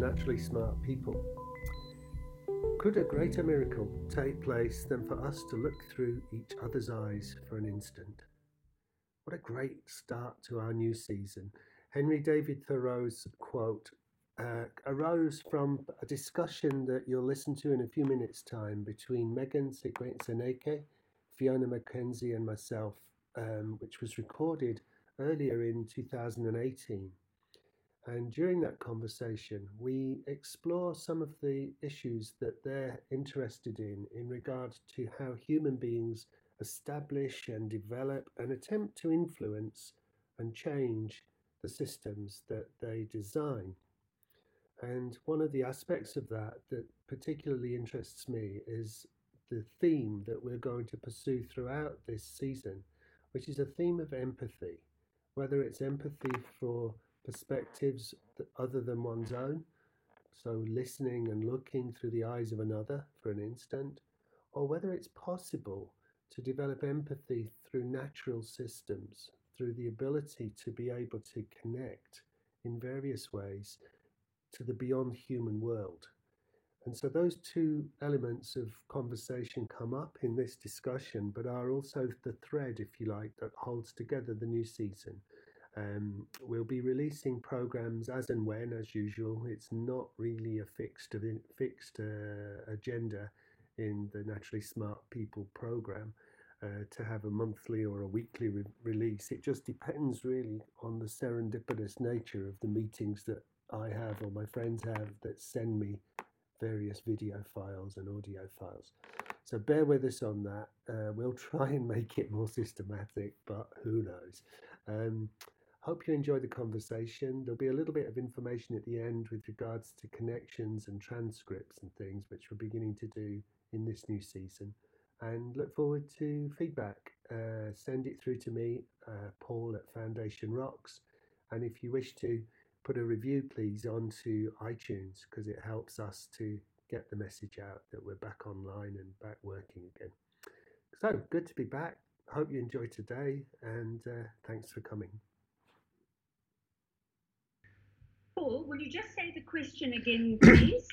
naturally smart people. Could a greater miracle take place than for us to look through each other's eyes for an instant? What a great start to our new season. Henry David Thoreau's quote uh, arose from a discussion that you'll listen to in a few minutes' time between Megan Seneque, Fiona McKenzie, and myself, um, which was recorded earlier in 2018. And during that conversation, we explore some of the issues that they're interested in in regard to how human beings establish and develop and attempt to influence and change the systems that they design. And one of the aspects of that that particularly interests me is the theme that we're going to pursue throughout this season, which is a theme of empathy, whether it's empathy for perspectives other than one's own, so listening and looking through the eyes of another for an instant, or whether it's possible to develop empathy through natural systems, through the ability to be able to connect in various ways to the beyond human world. And so those two elements of conversation come up in this discussion, but are also the thread, if you like, that holds together the new season. Um, we'll be releasing programs as and when, as usual. It's not really a fixed fixed uh, agenda in the Naturally Smart People program uh, to have a monthly or a weekly re- release. It just depends really on the serendipitous nature of the meetings that I have or my friends have that send me various video files and audio files. So bear with us on that. Uh, we'll try and make it more systematic, but who knows. Um, Hope you enjoyed the conversation. There'll be a little bit of information at the end with regards to connections and transcripts and things, which we're beginning to do in this new season. And look forward to feedback. Uh, send it through to me, uh, Paul at Foundation Rocks. And if you wish to put a review, please, onto iTunes because it helps us to get the message out that we're back online and back working again. So good to be back. Hope you enjoyed today and uh, thanks for coming. Paul, will you just say the question again, please?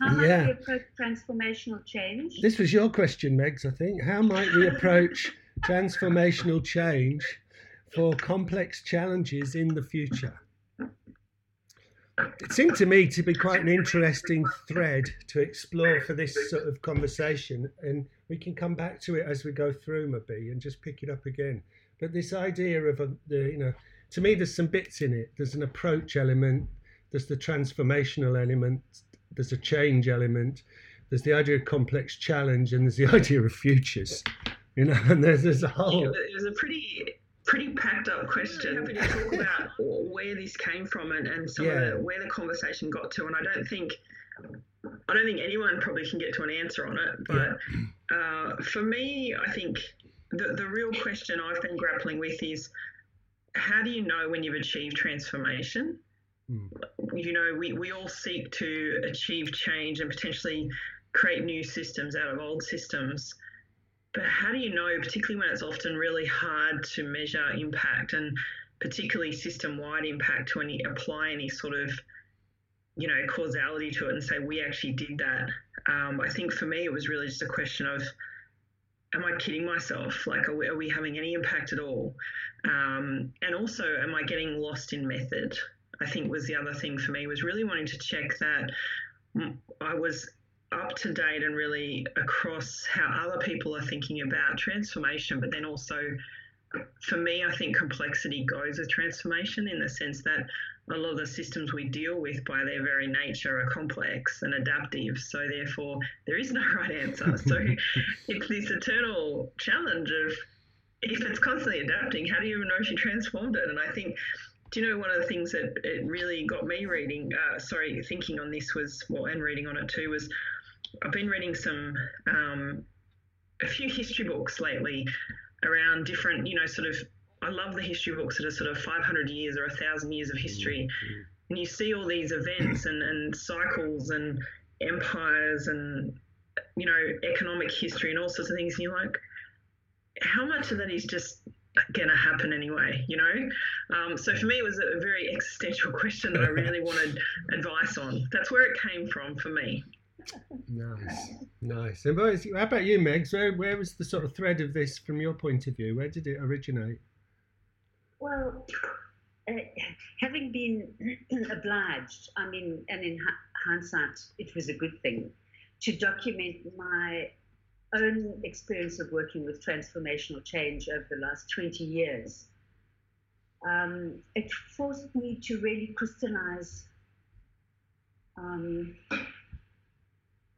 How might yeah. we approach transformational change? This was your question, Megs, I think. How might we approach transformational change for complex challenges in the future? It seemed to me to be quite an interesting thread to explore for this sort of conversation, and we can come back to it as we go through, maybe, and just pick it up again. But this idea of a, the, you know, to me, there's some bits in it. There's an approach element, there's the transformational element, there's a change element, there's the idea of complex challenge, and there's the idea of futures. You know, and there's, there's a whole. it was a pretty pretty packed up question. Happy to talk about where this came from and, and some yeah. of the, where the conversation got to, and I don't think. I don't think anyone probably can get to an answer on it, but yeah. uh, for me, I think the, the real question I've been grappling with is how do you know when you've achieved transformation? You know, we, we all seek to achieve change and potentially create new systems out of old systems. But how do you know, particularly when it's often really hard to measure impact and particularly system wide impact to any apply any sort of you know causality to it and say we actually did that. Um, i think for me it was really just a question of am i kidding myself? Like are we, are we having any impact at all? Um, and also am i getting lost in method I think was the other thing for me was really wanting to check that I was up to date and really across how other people are thinking about transformation, but then also for me, I think complexity goes with transformation in the sense that a lot of the systems we deal with by their very nature are complex and adaptive. So therefore, there is no right answer. So it's this eternal challenge of if it's constantly adapting, how do you even know if you transformed it? And I think do you know one of the things that it really got me reading, uh, sorry, thinking on this was, well, and reading on it too, was I've been reading some, um, a few history books lately around different, you know, sort of, I love the history books that are sort of 500 years or 1,000 years of history. Mm-hmm. And you see all these events and, and cycles and empires and, you know, economic history and all sorts of things. And you're like, how much of that is just going to happen anyway, you know? Um, so for me, it was a very existential question that I really wanted advice on. That's where it came from for me. Nice, nice. And how about you, Megs? Where, where was the sort of thread of this from your point of view? Where did it originate? Well, uh, having been obliged, I mean, and in hindsight, it was a good thing to document my own experience of working with transformational change over the last 20 years. Um, it forced me to really crystallize um,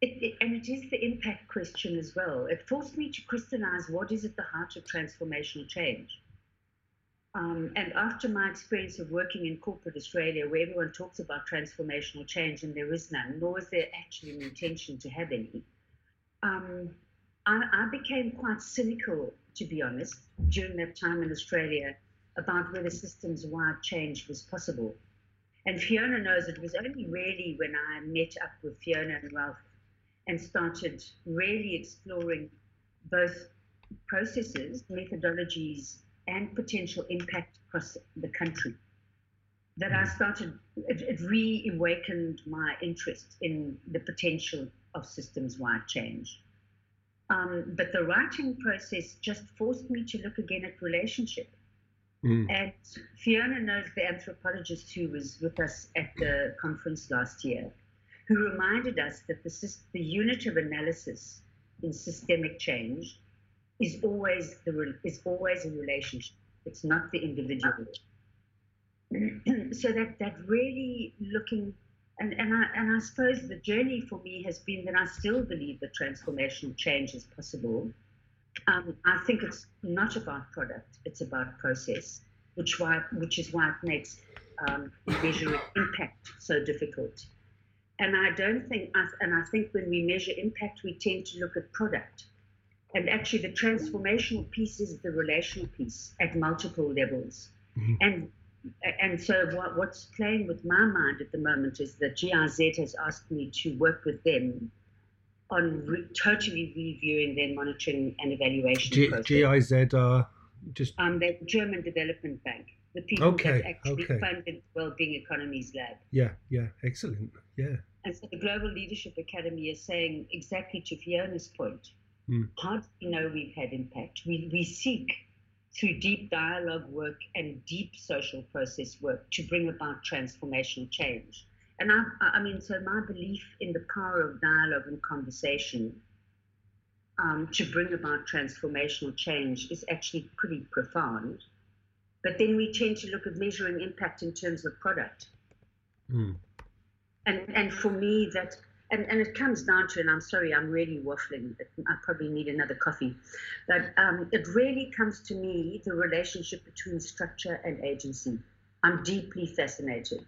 it, it, and it is the impact question as well. It forced me to crystallize what is at the heart of transformational change. Um, and after my experience of working in corporate Australia, where everyone talks about transformational change and there is none, nor is there actually an intention to have any, um, I, I, became quite cynical, to be honest, during that time in Australia about whether systems wide change was possible. And Fiona knows it was only really when I met up with Fiona and Ralph and started really exploring both processes, methodologies, and potential impact across the country that I started, it, it reawakened my interest in the potential of systems wide change. Um, but the writing process just forced me to look again at relationship. Mm. And Fiona knows the anthropologist who was with us at the conference last year who reminded us that the, the unit of analysis in systemic change is always the is always a relationship. It's not the individual. so that that really looking and, and I and I suppose the journey for me has been that I still believe that transformational change is possible. Um, I think it's not about product; it's about process, which why which is why it makes um, measuring impact so difficult. And I don't think, and I think when we measure impact, we tend to look at product. And actually, the transformational piece is the relational piece at multiple levels. Mm-hmm. And and so what, what's playing with my mind at the moment is that GIZ has asked me to work with them on re- totally reviewing their monitoring and evaluation G- process. GIZ are just um, the German Development Bank the people okay, that actually okay. funded Wellbeing Economies Lab. Yeah, yeah, excellent. Yeah. And so the Global Leadership Academy is saying exactly to Fiona's point, mm. how do we know we've had impact? We, we seek through deep dialogue work and deep social process work to bring about transformational change. And I, I mean, so my belief in the power of dialogue and conversation um, to bring about transformational change is actually pretty profound. But then we tend to look at measuring impact in terms of product. Mm. And, and for me, that, and, and it comes down to, and I'm sorry, I'm really waffling, I probably need another coffee, but um, it really comes to me the relationship between structure and agency. I'm deeply fascinated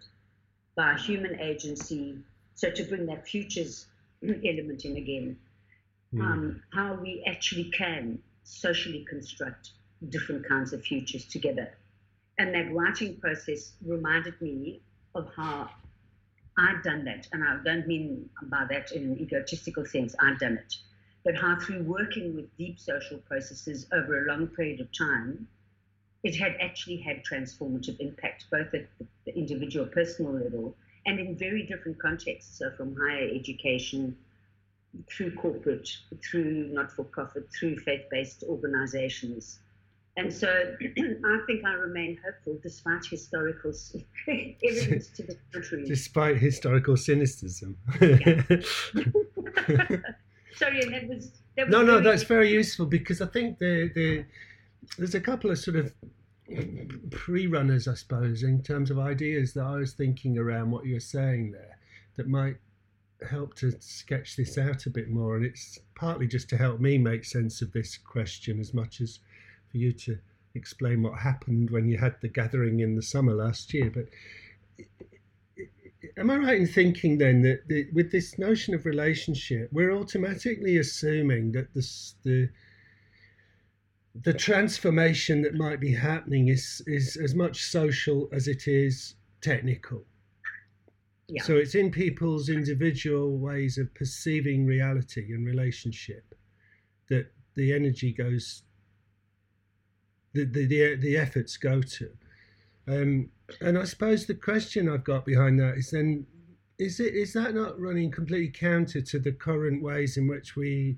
by human agency. So to bring that futures element in again, mm. um, how we actually can socially construct different kinds of futures together. And that writing process reminded me of how I'd done that. And I don't mean by that in an egotistical sense, I've done it. But how through working with deep social processes over a long period of time, it had actually had transformative impact, both at the individual personal level and in very different contexts. So from higher education through corporate, through not for profit, through faith based organizations. And so I think I remain hopeful despite historical evidence to the contrary. Despite historical cynicism. Sorry, and that was. That was no, no, that's very useful because I think the, the, there's a couple of sort of pre-runners, I suppose, in terms of ideas that I was thinking around what you're saying there that might help to sketch this out a bit more. And it's partly just to help me make sense of this question as much as for you to explain what happened when you had the gathering in the summer last year. But am I right in thinking then that the, with this notion of relationship, we're automatically assuming that this, the the transformation that might be happening is is as much social as it is technical. Yeah. So it's in people's individual ways of perceiving reality and relationship that the energy goes the the the, efforts go to. Um, and I suppose the question I've got behind that is then is it is that not running completely counter to the current ways in which we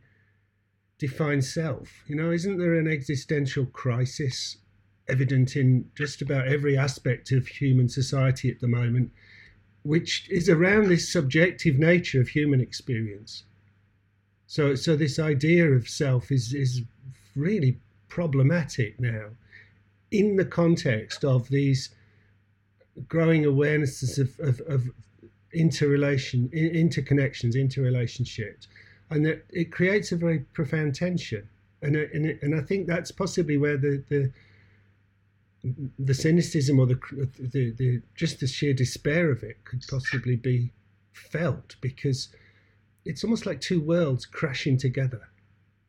define self? You know, isn't there an existential crisis evident in just about every aspect of human society at the moment, which is around this subjective nature of human experience? So, so this idea of self is is really problematic now, in the context of these growing awarenesses of, of, of interrelation, interconnections, interrelationships, and that it creates a very profound tension. And and, and I think that's possibly where the the the cynicism or the, the the just the sheer despair of it could possibly be felt because it's almost like two worlds crashing together.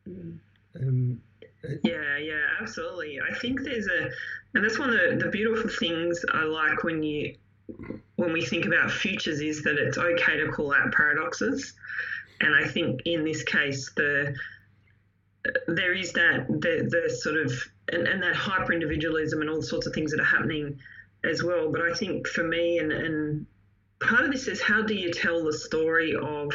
Mm. Um, uh, yeah, yeah, absolutely. I think there's a, and that's one of the, the beautiful things I like when you when we think about futures is that it's okay to call out paradoxes. And I think in this case, the there is that the, the sort of and, and that hyper individualism and all sorts of things that are happening as well. But I think for me and, and part of this is how do you tell the story of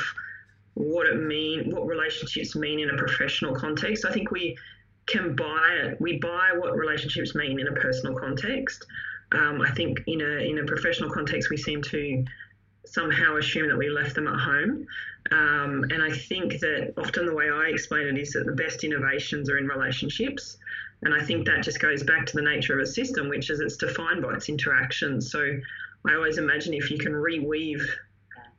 what it mean what relationships mean in a professional context. I think we can buy it. We buy what relationships mean in a personal context. Um, I think in a in a professional context, we seem to somehow assume that we left them at home. Um, and I think that often the way I explain it is that the best innovations are in relationships. And I think that just goes back to the nature of a system, which is it's defined by its interactions. So I always imagine if you can reweave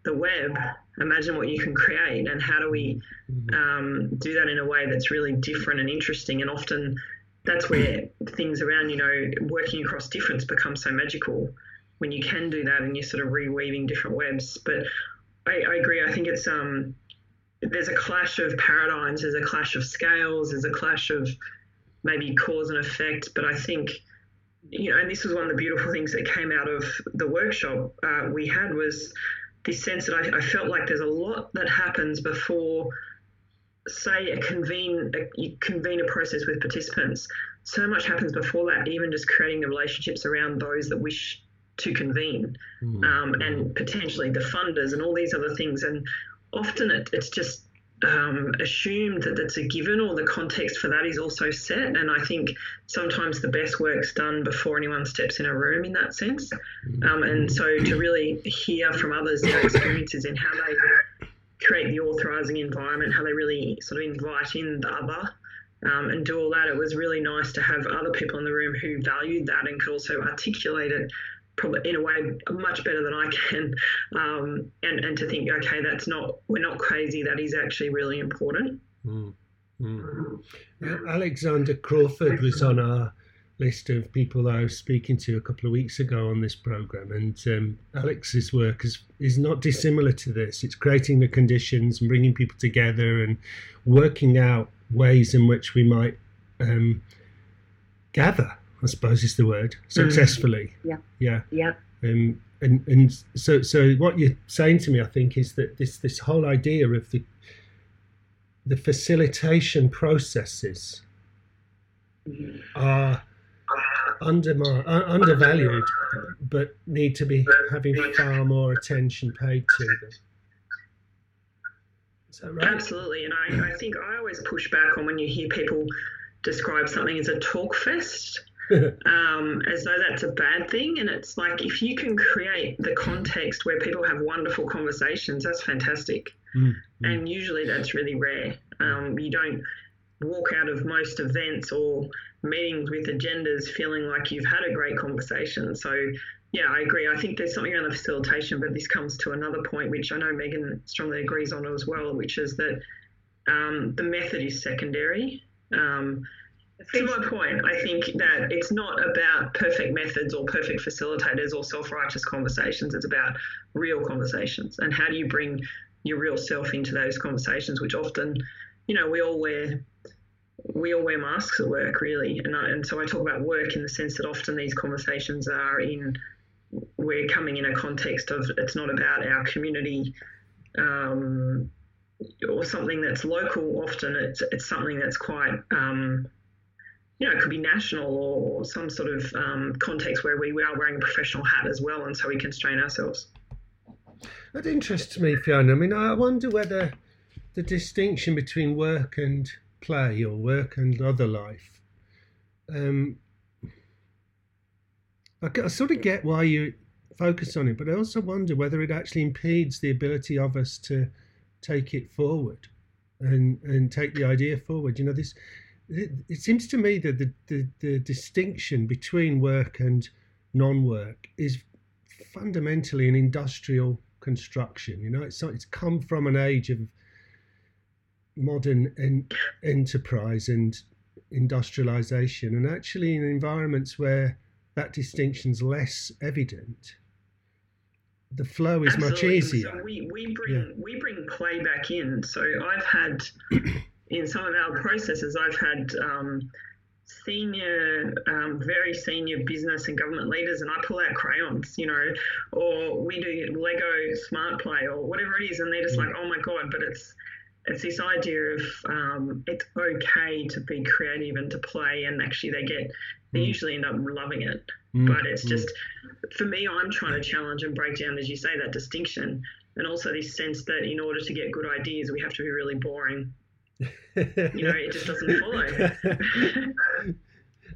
the web, imagine what you can create and how do we mm-hmm. um, do that in a way that's really different and interesting. And often that's where things around, you know, working across difference becomes so magical when you can do that and you're sort of reweaving different webs. But I, I agree. I think it's um, there's a clash of paradigms, there's a clash of scales, there's a clash of maybe cause and effect. But I think you know, and this was one of the beautiful things that came out of the workshop uh, we had was this sense that I, I, felt like there's a lot that happens before say a convene a, you convene a process with participants. So much happens before that even just creating the relationships around those that wish to convene mm. um, and potentially the funders and all these other things. And often it, it's just um, assumed that it's a given or the context for that is also set and i think sometimes the best work's done before anyone steps in a room in that sense um, and so to really hear from others their experiences and how they create the authorising environment, how they really sort of invite in the other um, and do all that. It was really nice to have other people in the room who valued that and could also articulate it probably in a way much better than I can. Um, and, and to think, okay, that's not, we're not crazy, that is actually really important. Mm. Mm. Alexander Crawford was on our list of people I was speaking to a couple of weeks ago on this program, and um, Alex's work is is not dissimilar to this. It's creating the conditions and bringing people together and working out ways in which we might um, gather. I suppose is the word mm. successfully. Mm. Yeah. Yeah. Yeah. Um, and and so so what you're saying to me, I think, is that this this whole idea of the the facilitation processes mm-hmm. are undermined, uh, undervalued, but need to be having far more attention paid to them. Is that right? Absolutely, and I, I think I always push back on when you hear people describe something as a talk fest. Um, as though that's a bad thing. And it's like if you can create the context where people have wonderful conversations, that's fantastic. Mm-hmm. And usually that's really rare. Um, you don't walk out of most events or meetings with agendas feeling like you've had a great conversation. So, yeah, I agree. I think there's something around the facilitation, but this comes to another point, which I know Megan strongly agrees on as well, which is that um, the method is secondary. Um, to my point, I think that it's not about perfect methods or perfect facilitators or self righteous conversations. It's about real conversations. And how do you bring your real self into those conversations, which often, you know, we all wear we all wear masks at work, really. And, I, and so I talk about work in the sense that often these conversations are in, we're coming in a context of it's not about our community um, or something that's local. Often it's, it's something that's quite um, you know, it could be national or some sort of um, context where we, we are wearing a professional hat as well, and so we constrain ourselves. That interests me, Fiona. I mean, I wonder whether the distinction between work and play or work and other life. Um, I, I sort of get why you focus on it, but I also wonder whether it actually impedes the ability of us to take it forward and and take the idea forward. You know, this it, it seems to me that the, the, the distinction between work and non-work is fundamentally an industrial construction. You know, it's it's come from an age of modern en- enterprise and industrialization, and actually in environments where that distinction's less evident, the flow is Absolutely. much easier. So we, we bring yeah. we bring play back in. So I've had in some of our processes, I've had um, senior, um, very senior business and government leaders, and I pull out crayons, you know, or we do Lego Smart Play or whatever it is, and they're just mm. like, oh my god, but it's it's this idea of um, it's okay to be creative and to play, and actually they get they mm. usually end up loving it. Mm. But it's mm. just for me, I'm trying to challenge and break down, as you say, that distinction, and also this sense that in order to get good ideas, we have to be really boring. You know, it just doesn't follow.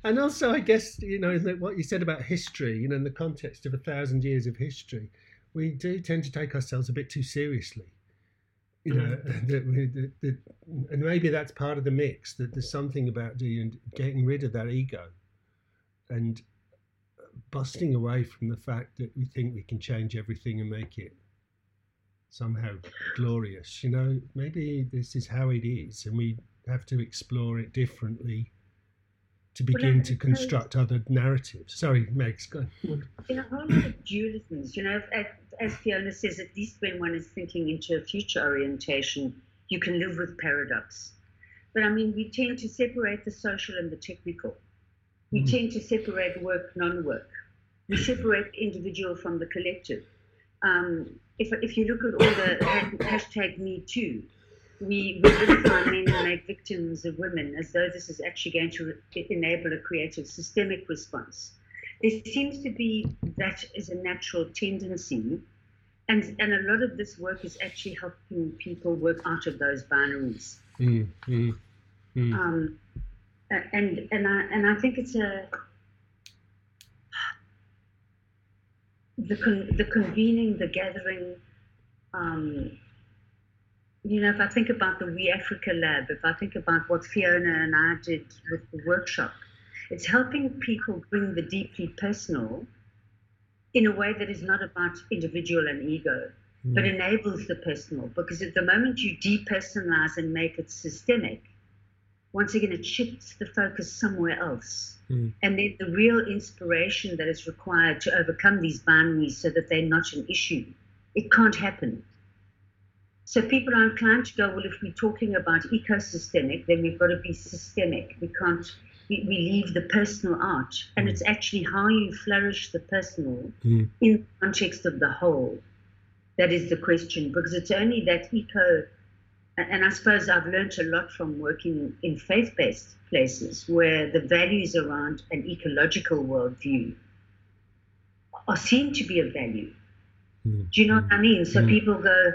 and also, I guess you know what you said about history. You know, in the context of a thousand years of history, we do tend to take ourselves a bit too seriously you know, mm. that, that, that, and maybe that's part of the mix. That there's something about doing, getting rid of that ego, and busting away from the fact that we think we can change everything and make it somehow glorious. You know, maybe this is how it is, and we have to explore it differently to begin to construct other narratives. Sorry, Meg's go. In a whole lot of dualisms, you know, as, as Fiona says, at least when one is thinking into a future orientation, you can live with paradox. But I mean, we tend to separate the social and the technical. We mm. tend to separate work, non-work. We separate the individual from the collective. Um, if, if you look at all the hashtag Me Too, we vilify men and make victims of women as though this is actually going to enable a creative systemic response. There seems to be that is a natural tendency, and, and a lot of this work is actually helping people work out of those binaries. Mm, mm, mm. Um, and and I and I think it's a the con, the convening, the gathering. Um, you know, if I think about the We Africa Lab, if I think about what Fiona and I did with the workshop, it's helping people bring the deeply personal in a way that is not about individual and ego, mm. but enables the personal. Because at the moment you depersonalize and make it systemic, once again, it shifts the focus somewhere else. Mm. And then the real inspiration that is required to overcome these boundaries so that they're not an issue, it can't happen. So people are inclined to go, well, if we're talking about ecosystemic, then we've got to be systemic. We can't, we, we leave the personal out. And mm. it's actually how you flourish the personal mm. in the context of the whole. That is the question, because it's only that eco, and I suppose I've learned a lot from working in faith based places where the values around an ecological worldview are seen to be of value. Mm. Do you know what I mean? So mm. people go,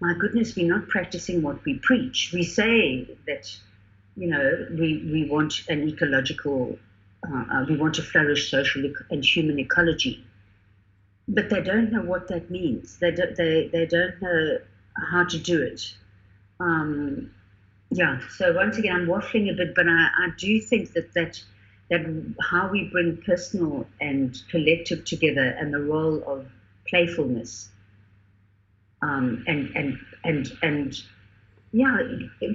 my goodness, we're not practicing what we preach. We say that, you know, we, we want an ecological, uh, uh, we want to flourish social and human ecology. But they don't know what that means. They, do, they, they don't know how to do it. Um, yeah, so once again, I'm waffling a bit, but I, I do think that, that that how we bring personal and collective together and the role of playfulness um, and and and and yeah,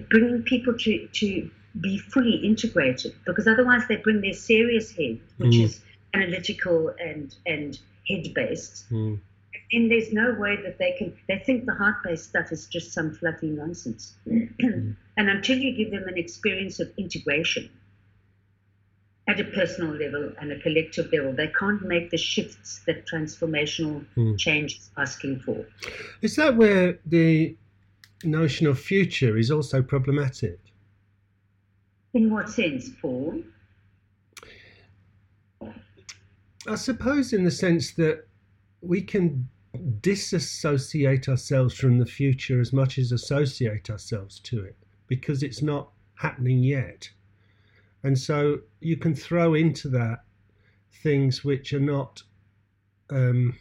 bringing people to to be fully integrated because otherwise they bring their serious head, which mm. is analytical and and head based. Mm. And there's no way that they can. They think the heart based stuff is just some fluffy nonsense. And until you give them an experience of integration, at a personal level and a collective level. They can't make the shifts that transformational mm. change is asking for. Is that where the notion of future is also problematic? In what sense, Paul? I suppose, in the sense that we can disassociate ourselves from the future as much as associate ourselves to it because it's not happening yet. And so you can throw into that things which are not, um,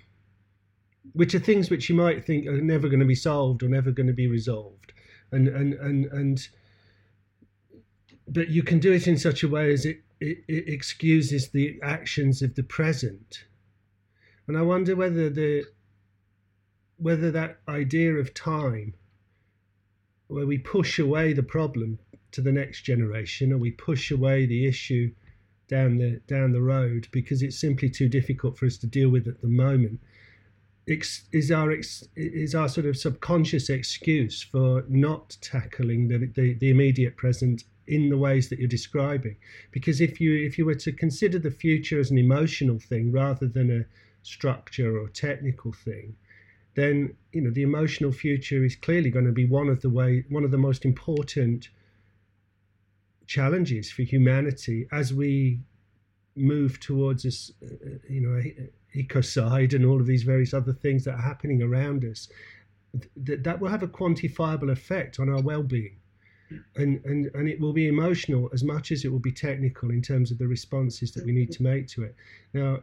which are things which you might think are never going to be solved or never going to be resolved. And, and, and, and, but you can do it in such a way as it, it, it excuses the actions of the present. And I wonder whether the whether that idea of time, where we push away the problem to the next generation, or we push away the issue down the down the road because it's simply too difficult for us to deal with at the moment, is our is our sort of subconscious excuse for not tackling the, the, the immediate present in the ways that you're describing. Because if you if you were to consider the future as an emotional thing rather than a structure or technical thing, then you know the emotional future is clearly going to be one of the way one of the most important challenges for humanity as we move towards this uh, you know ecocide and all of these various other things that are happening around us. That that will have a quantifiable effect on our well-being and, and and it will be emotional as much as it will be technical in terms of the responses that we need to make to it now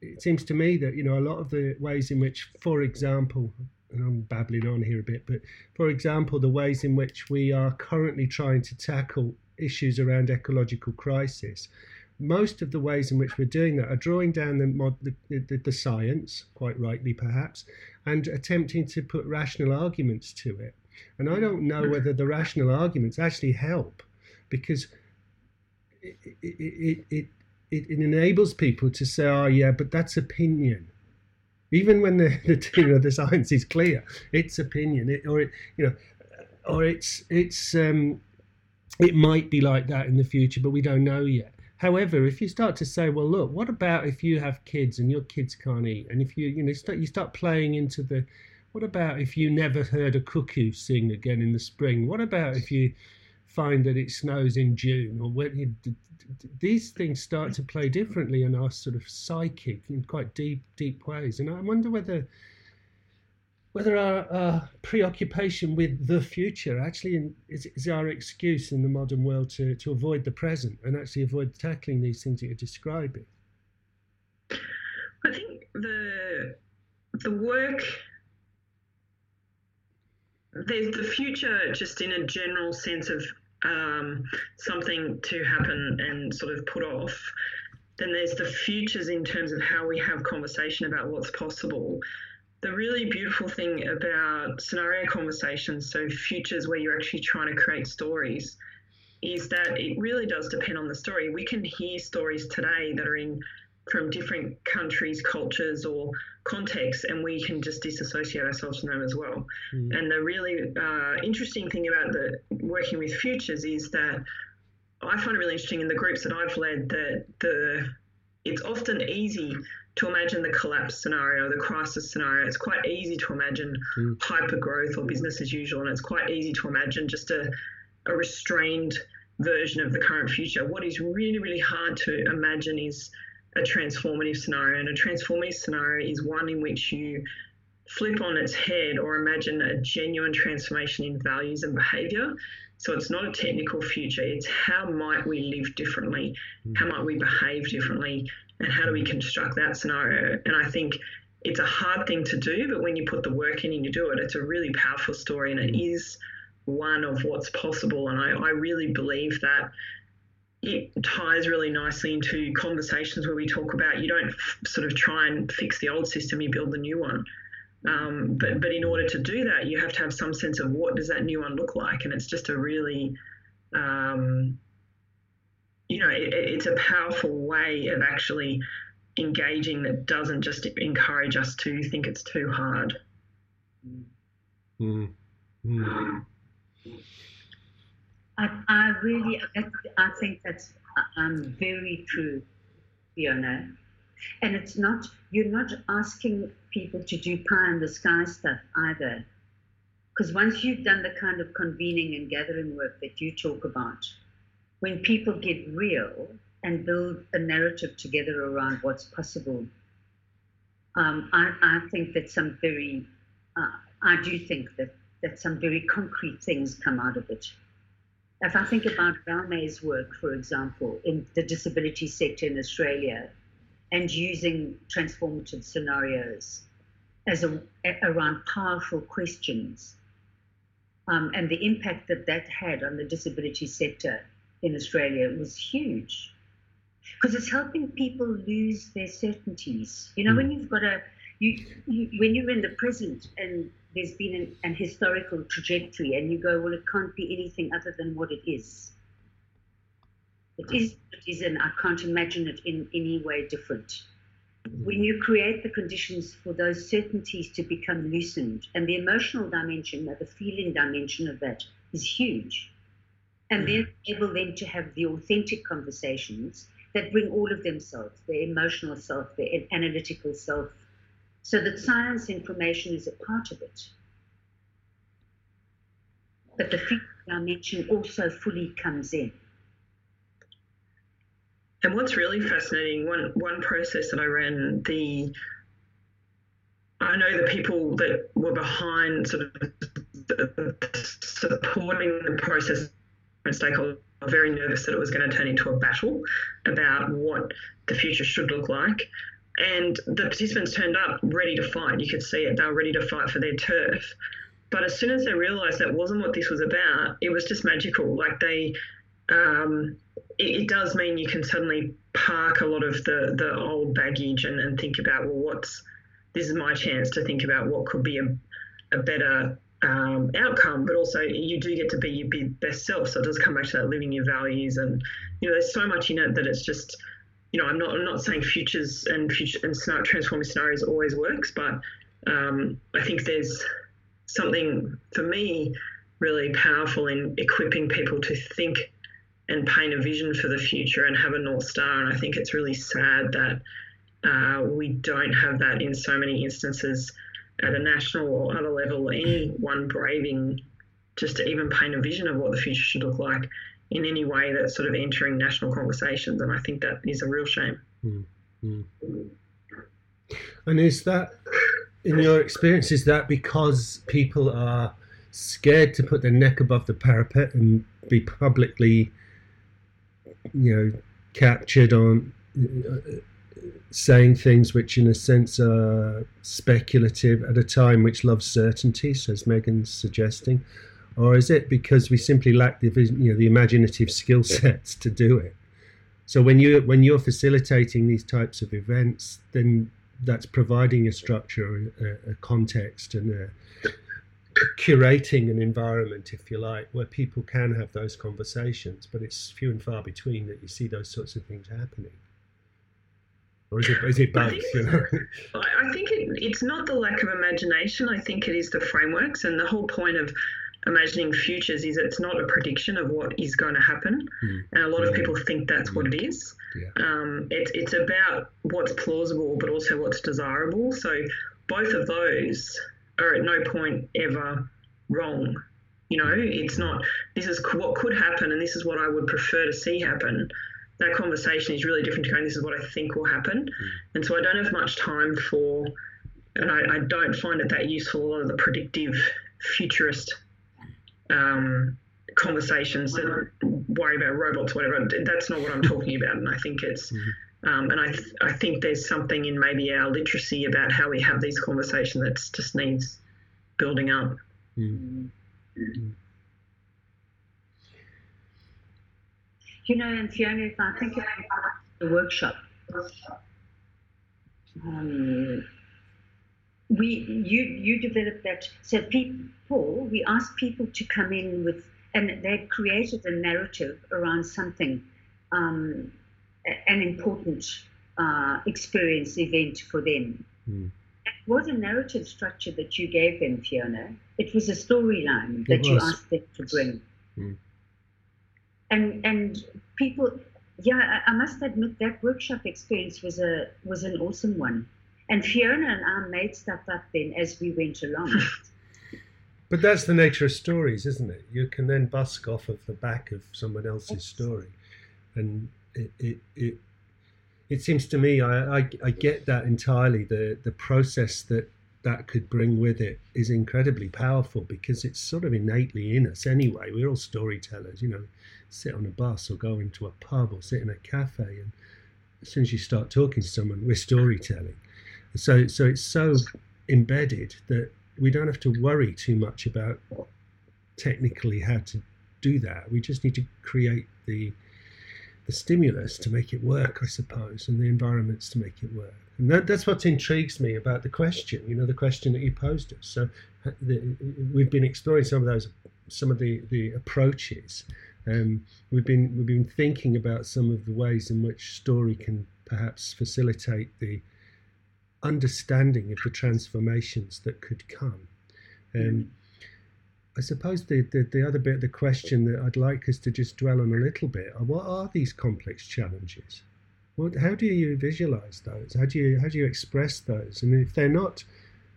it seems to me that you know a lot of the ways in which, for example, and I'm babbling on here a bit, but for example, the ways in which we are currently trying to tackle issues around ecological crisis, most of the ways in which we're doing that are drawing down the, mod, the, the, the science, quite rightly perhaps, and attempting to put rational arguments to it. And I don't know whether the rational arguments actually help because it, it, it, it, enables people to say, "Oh, yeah, but that's opinion." Even when the, the you know the science is clear, it's opinion, or it, you know, or it's it's um, it might be like that in the future, but we don't know yet. However, if you start to say, well, look, what about if you have kids and your kids can't eat, and if you you know start, you start playing into the, what about if you never heard a cuckoo sing again in the spring? What about if you find that it snows in June, or when you, these things start to play differently in our sort of psychic in quite deep, deep ways. And I wonder whether whether our, preoccupation with the future actually is, is, our excuse in the modern world to, to avoid the present and actually avoid tackling these things that you're describing. I think the the work there's the future just in a general sense of um, something to happen and sort of put off, then there's the futures in terms of how we have conversation about what's possible. The really beautiful thing about scenario conversations, so futures where you're actually trying to create stories, is that it really does depend on the story. We can hear stories today that are in from different countries, cultures, or contexts, and we can just disassociate ourselves from them as well. Mm. And the really uh, interesting thing about the working with futures is that I find it really interesting in the groups that I've led that the it's often easy to imagine the collapse scenario, the crisis scenario. It's quite easy to imagine mm. hyper growth or business as usual, and it's quite easy to imagine just a, a restrained version of the current future. What is really, really hard to imagine is a transformative scenario. And a transformative scenario is one in which you flip on its head or imagine a genuine transformation in values and behavior. So it's not a technical future, it's how might we live differently? How might we behave differently? And how do we construct that scenario? And I think it's a hard thing to do, but when you put the work in and you do it, it's a really powerful story and it is one of what's possible. And I, I really believe that it ties really nicely into conversations where we talk about you don't f- sort of try and fix the old system, you build the new one. Um, but but in order to do that, you have to have some sense of what does that new one look like, and it's just a really, um, you know, it, it's a powerful way of actually engaging that doesn't just encourage us to think it's too hard. Mm. Mm. I, I really, I think that's um, very true, Fiona. And it's not, you're not asking people to do pie in the sky stuff either. Because once you've done the kind of convening and gathering work that you talk about, when people get real, and build a narrative together around what's possible. Um, I, I, think that some very, uh, I do think that, that some very concrete things come out of it. If I think about Valmay's work, for example, in the disability sector in Australia, and using transformative scenarios as a, around powerful questions, um, and the impact that that had on the disability sector in Australia was huge because it's helping people lose their certainties. You know, mm. when you've got a, you, you, when you're in the present and there's been an, an, historical trajectory and you go, well, it can't be anything other than what it is. It is, it is, and I can't imagine it in any way different. When you create the conditions for those certainties to become loosened, and the emotional dimension, the feeling dimension of that is huge, and then able then to have the authentic conversations that bring all of themselves, their emotional self, their analytical self, so that science information is a part of it. But the feeling dimension also fully comes in. And what's really fascinating, one one process that I ran, the I know the people that were behind sort of supporting the process and stakeholders were very nervous that it was going to turn into a battle about what the future should look like. And the participants turned up ready to fight. You could see it. They were ready to fight for their turf. But as soon as they realised that wasn't what this was about, it was just magical. Like they, um, it, it, does mean you can suddenly park a lot of the, the old baggage and, and think about, well, what's, this is my chance to think about what could be a, a better um, outcome, but also you do get to be your best self. So it does come back to that living your values, and you know, there's so much in it that it's just, you know, I'm not I'm not saying futures and future and smart transforming scenarios always works, but um, I think there's something for me really powerful in equipping people to think and paint a vision for the future and have a north star. And I think it's really sad that uh, we don't have that in so many instances at a national or other level, anyone braving just to even paint a vision of what the future should look like in any way that's sort of entering national conversations. And I think that is a real shame. Mm-hmm. And is that, in your experience, is that because people are scared to put their neck above the parapet and be publicly, you know, captured on saying things which, in a sense, are speculative at a time which loves certainty, as Megan's suggesting, or is it because we simply lack the you know the imaginative skill sets to do it? So when you when you're facilitating these types of events, then that's providing a structure, a, a context, and a, curating an environment, if you like, where people can have those conversations. But it's few and far between that you see those sorts of things happening or is it is it both? I think, you know? I think it, it's not the lack of imagination. I think it is the frameworks, and the whole point of imagining futures is it's not a prediction of what is going to happen, mm. and a lot of people think that's mm. what it is. Yeah. Um, it's it's about what's plausible, but also what's desirable. So both of those are at no point ever wrong. You know, it's not. This is what could happen, and this is what I would prefer to see happen that conversation is really different to going, this is what I think will happen. Mm. And so I don't have much time for, and I, I, don't find it that useful, a lot of the predictive futurist um, conversations that worry about robots, or whatever. That's not what I'm talking about. And I think it's, mm-hmm. um, and I, th- I think there's something in maybe our literacy about how we have these conversations that just needs building up. Mm. Mm. You know, and Fiona, if I think about the workshop, um, we you you developed that. So people, we asked people to come in with, and they created a narrative around something, um, an important uh, experience event for them. Mm. It was a narrative structure that you gave them, Fiona. It was a storyline that you asked them to bring. Mm and and people yeah I, I, must admit that workshop experience was a was an awesome one and fiona and i made stuff up then as we went along but that's the nature of stories isn't it you can then busk off of the back of someone else's story and it, it, it, it seems to me I, I, I get that entirely. The the process that that could bring with it is incredibly powerful because it's sort of innately in us anyway. We're all storytellers, you know. Sit on a bus or go into a pub or sit in a cafe, and as soon as you start talking to someone, we're storytelling. So so it's so embedded that we don't have to worry too much about technically how to do that. We just need to create the the stimulus to make it work, I suppose, and the environments to make it work. And that, that's what intrigues me about the question. You know, the question that you posed us. So uh, the, we've been exploring some of those, some of the the approaches. Um, we've been we've been thinking about some of the ways in which story can perhaps facilitate the understanding of the transformations that could come. Um, I suppose the, the, the, other bit of the question that I'd like us to just dwell on a little bit are what are these complex challenges? What, how do you visualize those? How do you how do you express those? And if they're not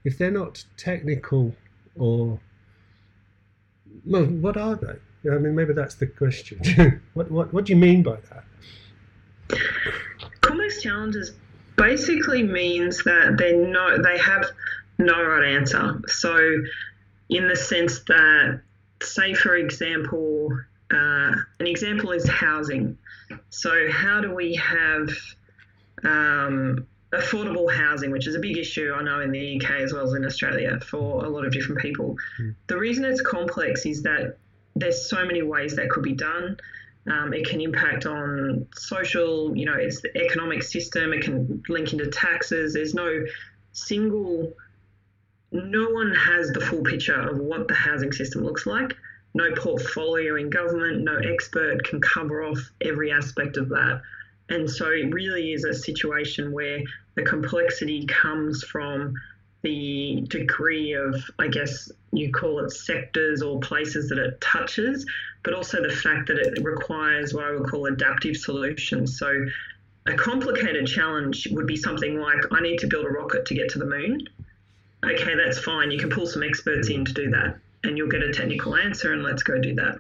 if they're not technical or well, what are they? I mean, maybe that's the question. what, what what do you mean by that? Complex challenges basically means that they no they have no right answer. So, in the sense that, say for example, uh, an example is housing. So, how do we have um, affordable housing, which is a big issue I know in the UK as well as in Australia for a lot of different people? Mm. The reason it's complex is that there's so many ways that could be done. Um, it can impact on social, you know, it's the economic system. It can link into taxes. There's no single, no one has the full picture of what the housing system looks like. No portfolio in government, no expert can cover off every aspect of that. And so it really is a situation where the complexity comes from the degree of, I guess you call it sectors or places that it touches, but also the fact that it requires what I would call adaptive solutions. So, a complicated challenge would be something like I need to build a rocket to get to the moon. Okay, that's fine. You can pull some experts in to do that, and you'll get a technical answer, and let's go do that.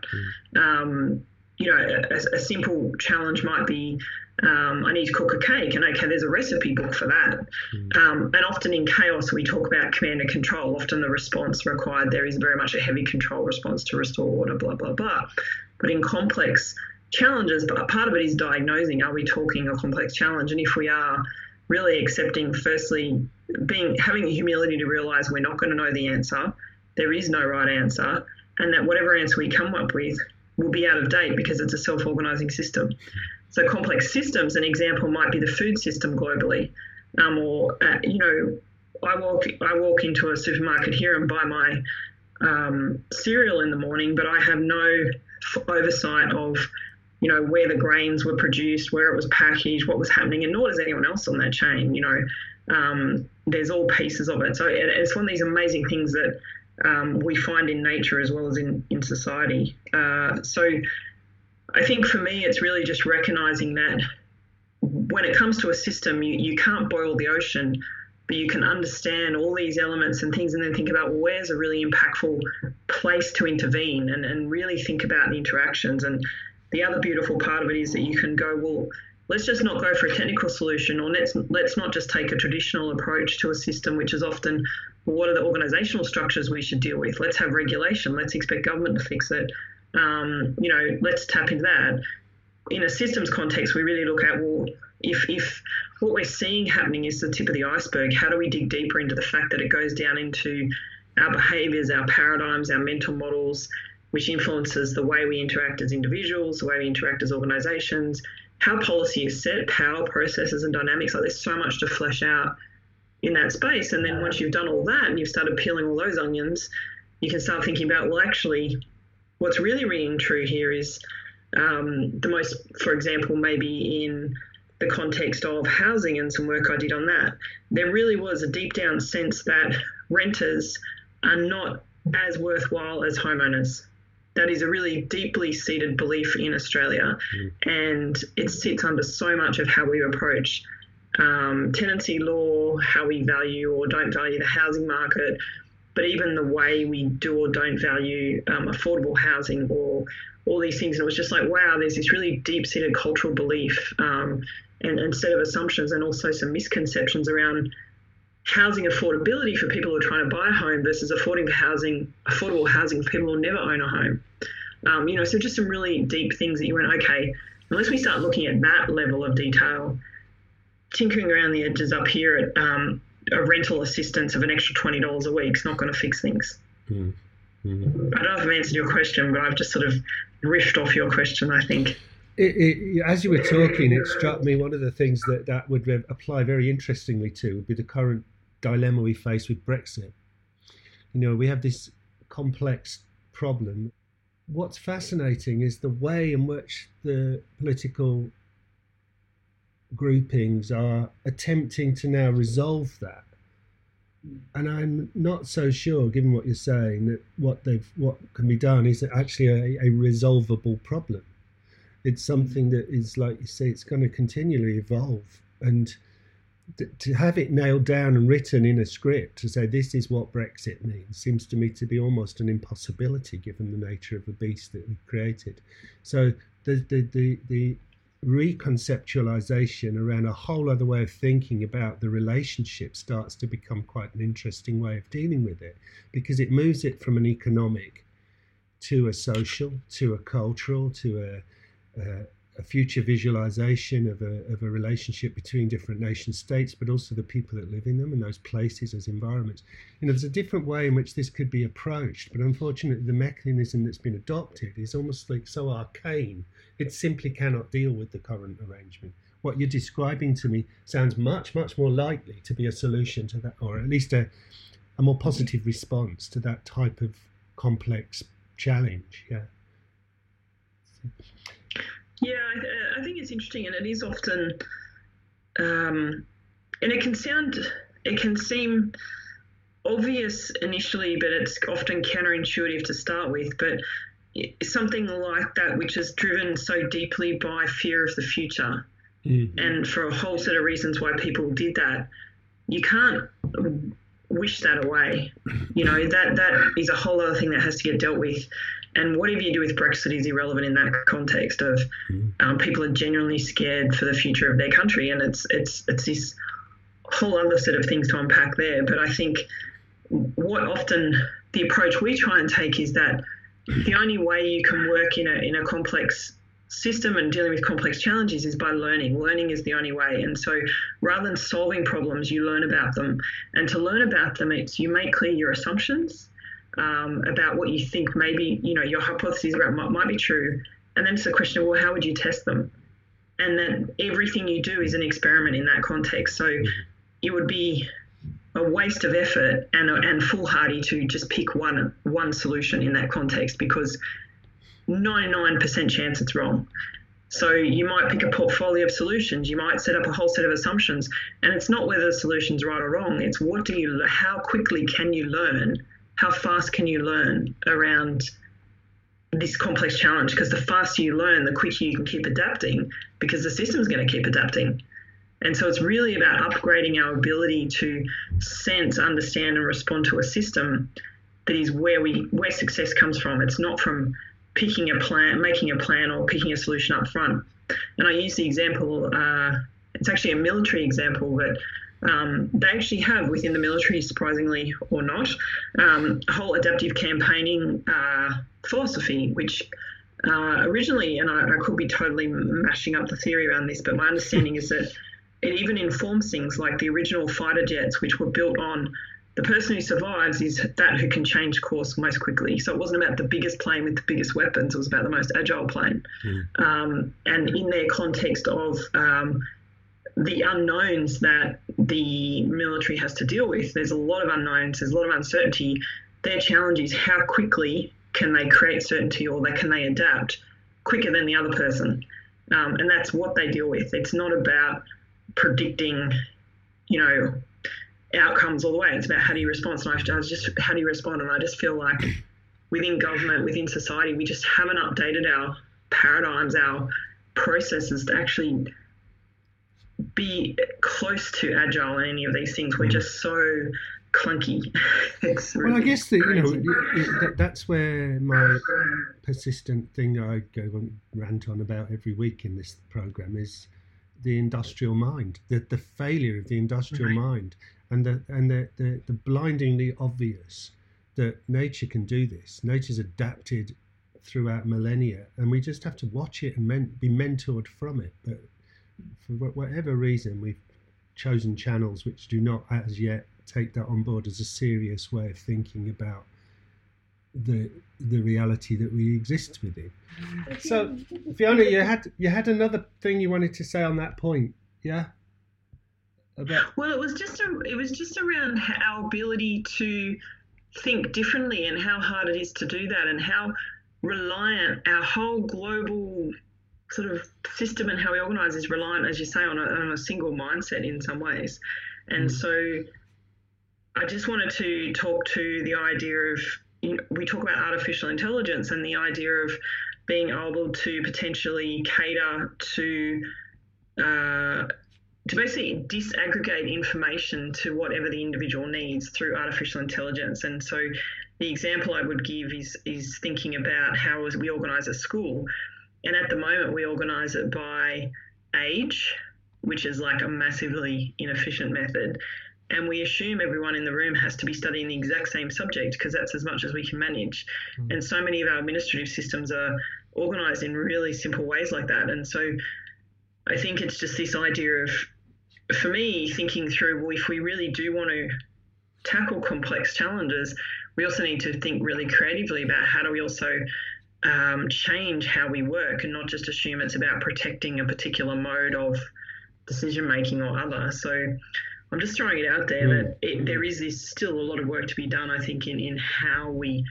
Mm. Um, you know, a, a, simple challenge might be um, I need to cook a cake, and okay, there's a recipe book for that. Mm. Um, and often in chaos, we talk about command and control. Often the response required there is very much a heavy control response to restore order, blah, blah, blah. But in complex challenges, but part of it is diagnosing are we talking a complex challenge? And if we are, really accepting, firstly, being having the humility to realize we're not going to know the answer, there is no right answer, and that whatever answer we come up with will be out of date because it's a self organizing system. So complex systems, an example might be the food system globally, um, or uh, you know, I walk I walk into a supermarket here and buy my um, cereal in the morning, but I have no oversight of you know where the grains were produced, where it was packaged, what was happening, and nor does anyone else on that chain. You know, um, there's all pieces of it. So it's one of these amazing things that um, we find in nature as well as in in society. Uh, so I think for me, it's really just recognizing that when it comes to a system, you, you can't boil the ocean, but you can understand all these elements and things and then think about where's a really impactful place to intervene and, and really think about the interactions. And the other beautiful part of it is that you can go, well, let's just not go for a technical solution or let's let's not just take a traditional approach to a system which is often what are the organizational structures we should deal with? Let's have regulation. Let's expect government to fix it um, you know, let's tap into that. In a systems context, we really look at well, if if what we're seeing happening is the tip of the iceberg, how do we dig deeper into the fact that it goes down into our behaviours, our paradigms, our mental models, which influences the way we interact as individuals, the way we interact as organisations, how policy is set, power processes and dynamics. Like there's so much to flesh out in that space. And then once you've done all that and you've started peeling all those onions, you can start thinking about, well, actually, what's really ringing true here is um, the most, for example, maybe in the context of housing and some work I did on that, there really was a deep down sense that renters are not as worthwhile as homeowners. That is a really deeply seated belief in Australia, mm. and it sits under so much of how we approach um, tenancy law, how we value or don't value the housing market, but even the way we do or don't value um, affordable housing or all these things. And it was just like, wow, there's this really deep seated cultural belief um, and, and set of assumptions and also some misconceptions around housing affordability for people who are trying to buy a home versus affording housing, affordable housing for people who never own a home. Um, you know, so just some really deep things that you went, okay, unless we start looking at that level of detail, tinkering around the edges up here at um, a rental assistance of an extra twenty dollars a week is not going to fix things. Mm. Mm. I don't know if I've answered your question, but I've just sort of riffed off your question. I think. It, it, as you were talking, it struck me one of the things that that would apply very interestingly to would be the current dilemma we face with Brexit. You know, we have this complex problem. What's fascinating is the way in which the political groupings are attempting to now resolve that. Hmm. And I'm not so sure, given what you're saying, that what they've what can be done is actually a, a resolvable problem. It's something hmm. that is, like you say, it's going to continually evolve, and to have it nailed down and written in a script to say this is what Brexit means seems to me to be almost an impossibility given the nature of the beast that we've created. So the the the, the reconceptualization around a whole other way of thinking about the relationship starts to become quite an interesting way of dealing with it because it moves it from an economic to a social to a cultural to a, a a future visualization of a, of a relationship between different nation states, but also the people that live in them and those places as environments. You know, there's a different way in which this could be approached, but unfortunately, the mechanism that's been adopted is almost like so arcane, it simply cannot deal with the current arrangement. What you're describing to me sounds much, much more likely to be a solution to that, or at least a, a more positive response to that type of complex challenge. Yeah. Yeah, I, I, think it's interesting, and it is often, um, and it can sound, it can seem obvious initially, but it's often counterintuitive to start with. But something like that, which is driven so deeply by fear of the future, mm-hmm. and for a whole set of reasons why people did that, you can't wish that away. You know that that is a whole other thing that has to get dealt with. And whatever you do with Brexit is irrelevant in that context of mm. um, people are genuinely scared for the future of their country, and it's it's it's this whole other set of things to unpack there. But I think what often the approach we try and take is that the only way you can work in a in a complex system and dealing with complex challenges is by learning. Learning is the only way. And so rather than solving problems, you learn about them. And to learn about them, it's you make clear your assumptions um, about what you think maybe you know your hypotheses about might, might be true, and then it's a question of well, how would you test them? And then everything you do is an experiment in that context. So it would be a waste of effort and and foolhardy to just pick one one solution in that context because 99% chance it's wrong. So you might pick a portfolio of solutions. You might set up a whole set of assumptions, and it's not whether the solution's right or wrong. It's what do you, how quickly can you learn how fast can you learn around this complex challenge? Because the faster you learn, the quicker you can keep adapting because the system's going to keep adapting. And so it's really about upgrading our ability to sense, understand, and respond to a system that is where we where success comes from. It's not from picking a plan, making a plan, or picking a solution up front. And I use the example. Uh, it's actually a military example, but um, they actually have within the military, surprisingly or not, um, a whole adaptive campaigning uh, philosophy, which uh, originally, and I, I, could be totally mashing up the theory around this, but my understanding is that it even informs things like the original fighter jets, which were built on the person who survives is that who can change course most quickly. So it wasn't about the biggest plane with the biggest weapons, it was about the most agile plane. Mm. Um, and in their context of um, the unknowns that the military has to deal with. There's a lot of unknowns, there's a lot of uncertainty. Their challenge is how quickly can they create certainty or they, can they adapt quicker than the other person. Um, and that's what they deal with. It's not about predicting, you know, outcomes all the way. It's about how do you respond. So I was just how do you respond? And I just feel like within government, within society, we just haven't updated our paradigms, our processes to actually be close to agile in any of these things. We're mm. just so clunky. really well, I guess that, you know that, that's where my persistent thing I go and rant on about every week in this program is the industrial mind, the the failure of the industrial right. mind, and the and the, the the blindingly obvious that nature can do this. Nature's adapted throughout millennia, and we just have to watch it and men- be mentored from it. But for whatever reason, we've chosen channels which do not as yet take that on board as a serious way of thinking about the the reality that we exist within. So, Fiona, you had you had another thing you wanted to say on that point, yeah? About... Well, it was just a, it was just around our ability to think differently and how hard it is to do that, and how reliant our whole global sort of system and how we organise is reliant, as you say, on a, on a single mindset in some ways. And mm. so I just wanted to talk to the idea of you know, we talk about artificial intelligence and the idea of being able to potentially cater to uh, to basically disaggregate information to whatever the individual needs through artificial intelligence. And so the example I would give is is thinking about how we organise a school. And at the moment, we organise it by age, which is like a massively inefficient method and we assume everyone in the room has to be studying the exact same subject because that's as much as we can manage. Mm. And so many of our administrative systems are organized in really simple ways like that. And so I think it's just this idea of, for me, thinking through well, if we really do want to tackle complex challenges, we also need to think really creatively about how do we also um, change how we work and not just assume it's about protecting a particular mode of decision making or other. So I'm just throwing it out there mm. that it, there is this still a lot of work to be done, I think, in, in how we,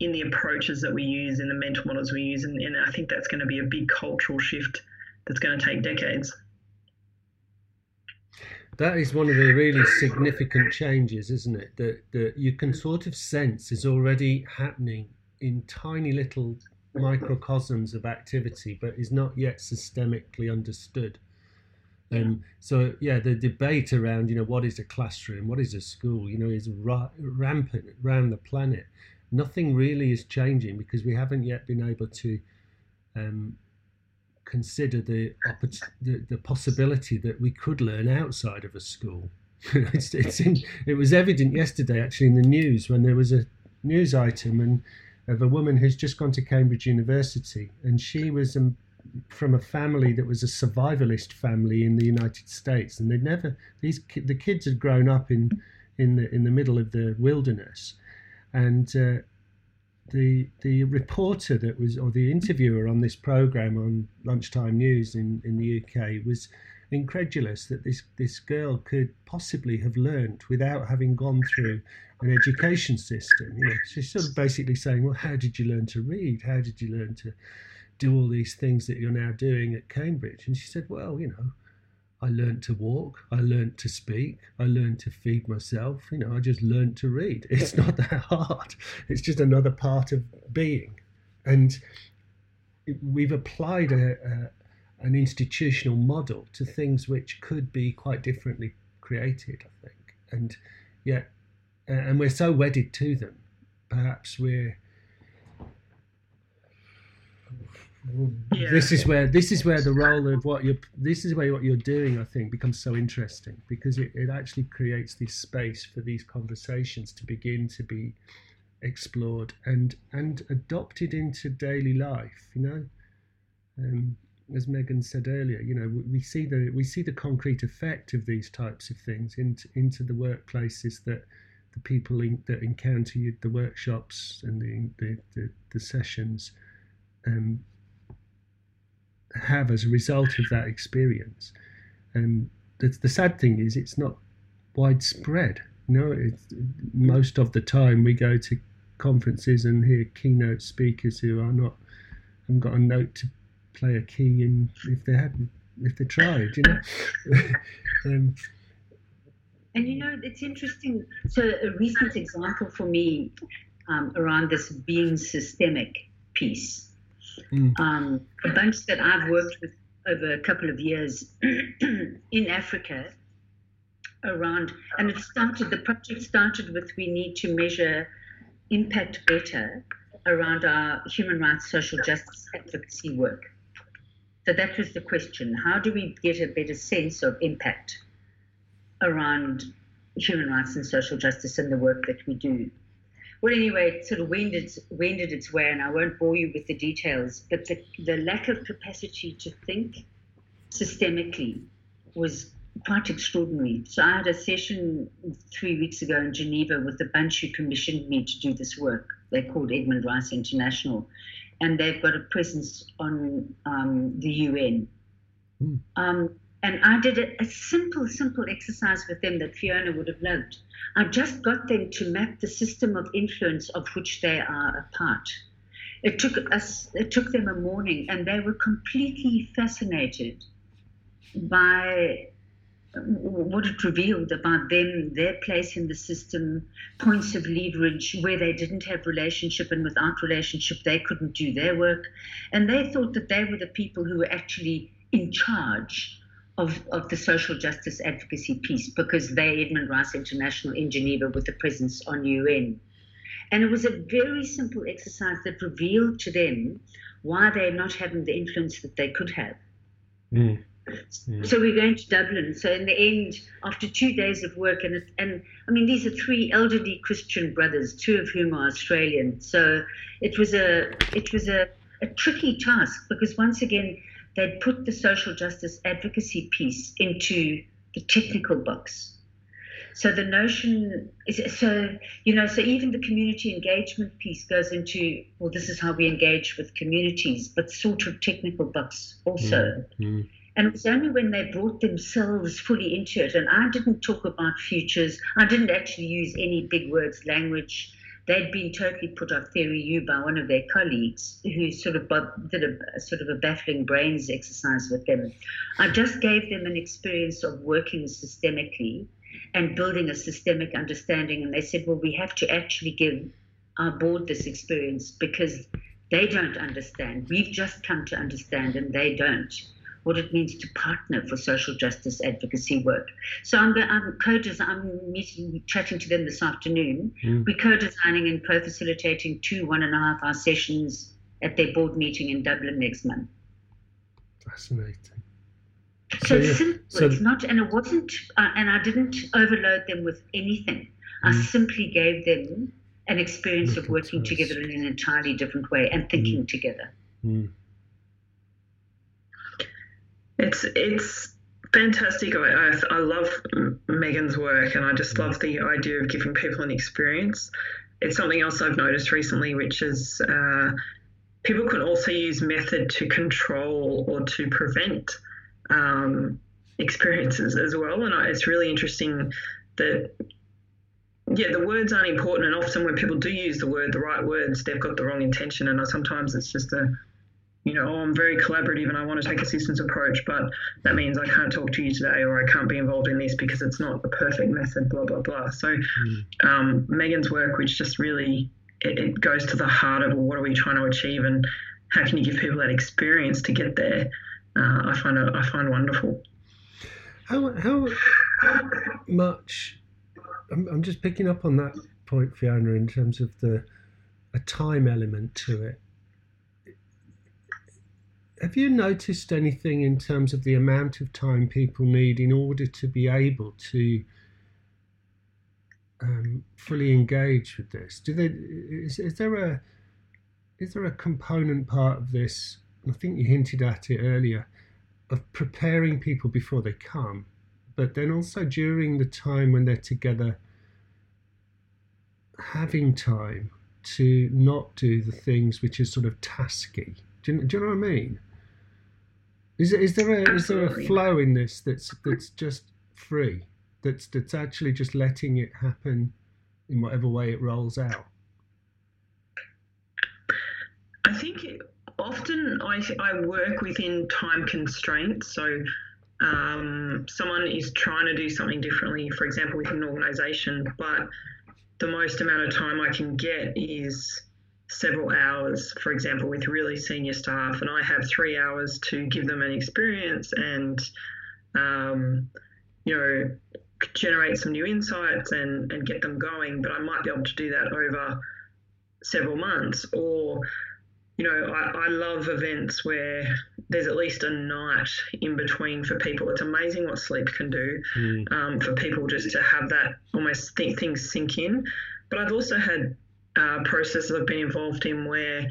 in the approaches that we use, in the mental models we use. And, and I think that's going to be a big cultural shift that's going to take decades. That is one of the really significant changes, isn't it? That, that you can sort of sense is already happening in tiny little microcosms of activity, but is not yet systemically understood. Um, so yeah, the debate around you know what is a classroom, what is a school, you know, is ra- rampant around the planet. Nothing really is changing because we haven't yet been able to um, consider the, the, the possibility that we could learn outside of a school. it's, it's in, it was evident yesterday actually in the news when there was a news item and of a woman who's just gone to Cambridge University and she was um, from a family that was a survivalist family in the United States, and they'd never these the kids had grown up in in the in the middle of the wilderness, and uh, the the reporter that was or the interviewer on this program on lunchtime news in in the UK was incredulous that this this girl could possibly have learned without having gone through an education system. You know, she's sort of basically saying, "Well, how did you learn to read? How did you learn to do all these things that you're now doing at Cambridge? And she said, Well, you know, I learned to walk, I learned to speak, I learned to feed myself. You know, I just learned to read. It's not that hard, it's just another part of being. And we've applied a, a an institutional model to things which could be quite differently created, I think. And yet, and we're so wedded to them, perhaps we're yeah. this is where this is where the role of what you're this is where what you're doing i think becomes so interesting because it, it actually creates this space for these conversations to begin to be explored and and adopted into daily life you know um, as megan said earlier you know we, see the we see the concrete effect of these types of things into into the workplaces that the people in, that encounter you, the workshops and the the, the, the sessions um, have as a result of that experience. And the, the sad thing is, it's not widespread. You know, most of the time we go to conferences and hear keynote speakers who are not haven't got a note to play a key in if they hadn't if they tried. You know. um, and you know, it's interesting. So a recent example for me um, around this being systemic piece Mm. Um, a bunch that I've worked with over a couple of years in Africa around, and it started, the project started with we need to measure impact better around our human rights, social justice advocacy work. So that was the question. How do we get a better sense of impact around human rights and social justice and the work that we do? Well, anyway, it sort of wended, wended its way, and I won't bore you with the details, but the, the lack of capacity to think systemically was quite extraordinary. So I had a session three weeks ago in Geneva with the bunch who commissioned me to do this work. They're called Edmund Rice International, and they've got a presence on um, the UN. Mm. Um, and I did a, a, simple, simple exercise with them that Fiona would have loved. I just got them to map the system of influence of which they are a part. It took us, it took them a morning, and they were completely fascinated by what it revealed about them, their place in the system, points of leverage where they didn't have relationship and without relationship they couldn't do their work. And they thought that they were the people who were actually in charge of, of the social justice advocacy piece because they, Edmund Rice International in Geneva, with the presence on UN. And it was a very simple exercise that revealed to them why they're not having the influence that they could have. Mm. Mm. So we're going to Dublin. So in the end, after two days of work, and and I mean these are three elderly Christian brothers, two of whom are Australian. So it was a it was a, a tricky task because once again they'd put the social justice advocacy piece into the technical box. So the notion is so you know so even the community engagement piece goes into well this is how we engage with communities, but sort of technical box also. Mm. Mm. And it was only when they brought themselves fully into it, and I didn't talk about futures, I didn't actually use any big words, language. They'd been totally put off theory U by one of their colleagues who sort of did a, sort of a baffling brains exercise with them. I just gave them an experience of working systemically and building a systemic understanding. And they said, well, we have to actually give our board this experience because they don't understand. We've just come to understand and they don't what it means to partner for social justice advocacy work. So I'm, I'm co-design, I'm meeting, chatting to them this afternoon. Mm. We're co-designing and co-facilitating two one and a half hour sessions at their board meeting in Dublin next month. Fascinating. So, so it's simple. So it's not, and it wasn't, uh, and I didn't overload them with anything. Mm. I simply gave them an experience of working together in an entirely different way and thinking mm. together. It's it's fantastic. I, I, I, love Megan's work, and I just love the idea of giving people an experience. It's something else I've noticed recently, which is uh, people can also use method to control or to prevent um, experiences as well. And I, it's really interesting that yeah, the words aren't important, and often when people do use the word, the right words, they've got the wrong intention, and sometimes it's just a you know, oh, I'm very collaborative and I want to take a systems approach, but that means I can't talk to you today or I can't be involved in this because it's not the perfect method, blah, blah, blah. So mm. um, Megan's work, which just really, it, it, goes to the heart of what are we trying to achieve and how can you give people that experience to get there, uh, I, find I find wonderful. How, how much, I'm, I'm just picking up on that point, Fiona, in terms of the a time element to it have you noticed anything in terms of the amount of time people need in order to be able to um, fully engage with this? Do they is, is there a is there a component part of this? I think you hinted at it earlier of preparing people before they come, but then also during the time when they're together, having time to not do the things which is sort of tasky. Do you, do you know what I mean? Is, is there a is there a flow in this that's that's just free? That's that's actually just letting it happen in whatever way it rolls out. I think often I I work within time constraints. So um, someone is trying to do something differently, for example, within an organisation, but the most amount of time I can get is several hours, for example, with really senior staff, and I have three hours to give them an experience and, um, you know, generate some new insights and, and get them going, but I might be able to do that over several months. Or, you know, I, I love events where there's at least a night in between for people. It's amazing what sleep can do mm. um, for people just to have that almost think things sink in. But I've also had uh, processes I've been involved in where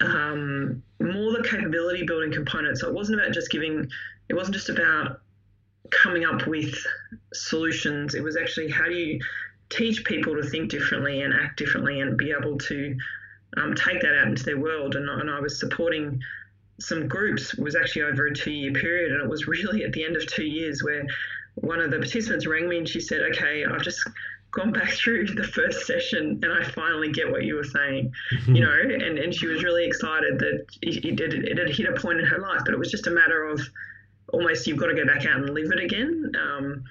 um, more the capability building component. So it wasn't about just giving, it wasn't just about coming up with solutions. It was actually how do you teach people to think differently and act differently and be able to um, take that out into their world. And, and I was supporting some groups it was actually over a two year period, and it was really at the end of two years where one of the participants rang me and she said, "Okay, I've just gone back through the first session and I finally get what you were saying, you know, and, and she was really excited that it, it, it, had hit a point in her life, but it was just a matter of almost you've got to go back out and live it again. Um,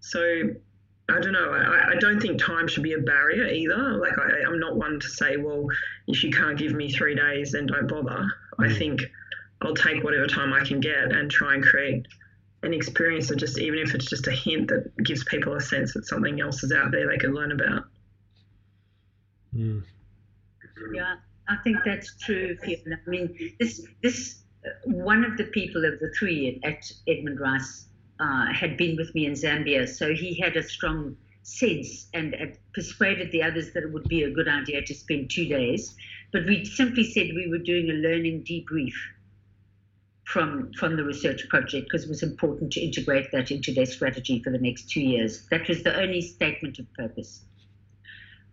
so I don't know. I, I don't think time should be a barrier either. Like I, I'm not one to say, well, if you can't give me three days, then don't bother. I mm. think I'll take whatever time I can get and try and create an experience or just even if it's just a hint that gives people a sense that something else is out there they can learn about. Mm. Yeah, I think that's true, Fiona. I mean, this this uh, one of the people of the three at Edmund Rice uh, had been with me in Zambia, so he had a strong sense and persuaded the others that it would be a good idea to spend two days. But we simply said we were doing a learning debrief from from the research project because it was important to integrate that into their strategy for the next two years. That was the only statement of purpose.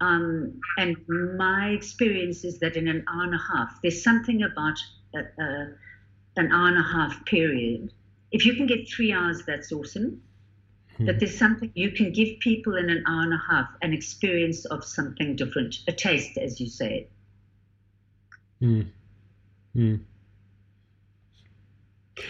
Um, and my experience is that in an hour and a half, there's something about a, a, an hour and a half period. If you can get three hours, that's awesome. Hmm. But there's something you can give people in an hour and a half an experience of something different, a taste, as you say. Hmm. Hmm.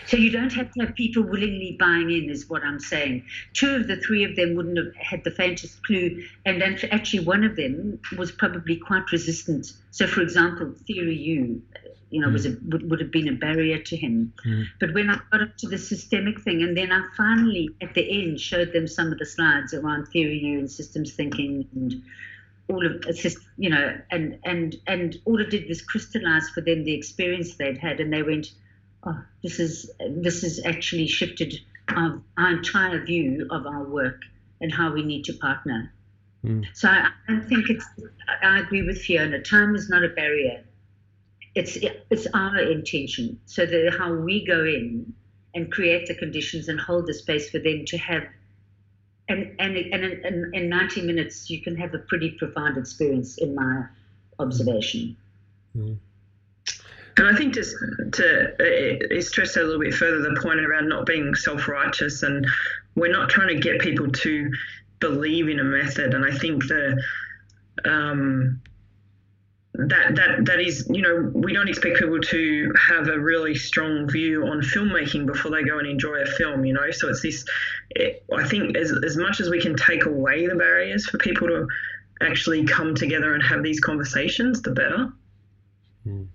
So you don't have to have people willingly buying in, is what I'm saying. Two of the three of them wouldn't have had the faintest clue, and actually one of them was probably quite resistant. So, for example, Theory U, you know, mm. was a, would, would have been a barrier to him. Mm. But when I got up to the systemic thing, and then I finally at the end showed them some of the slides around Theory U and systems thinking and all of you know, and and and all it did was crystallize for them the experience they'd had, and they went oh, this is this has actually shifted our, our, entire view of our work and how we need to partner. Mm. So I, I think it's. I agree with Fiona. Time is not a barrier. It's it's our intention. So that how we go in and create the conditions and hold the space for them to have. And, and, and in, in 90 minutes, you can have a pretty profound experience, in my observation. Mm. And I think just to uh, stress a little bit further the point around not being self righteous, and we're not trying to get people to believe in a method. And I think the um, that that that is you know we don't expect people to have a really strong view on filmmaking before they go and enjoy a film you know? So it's this it, i think as, as much as we can take away the barriers for people to actually come together and have these conversations the better.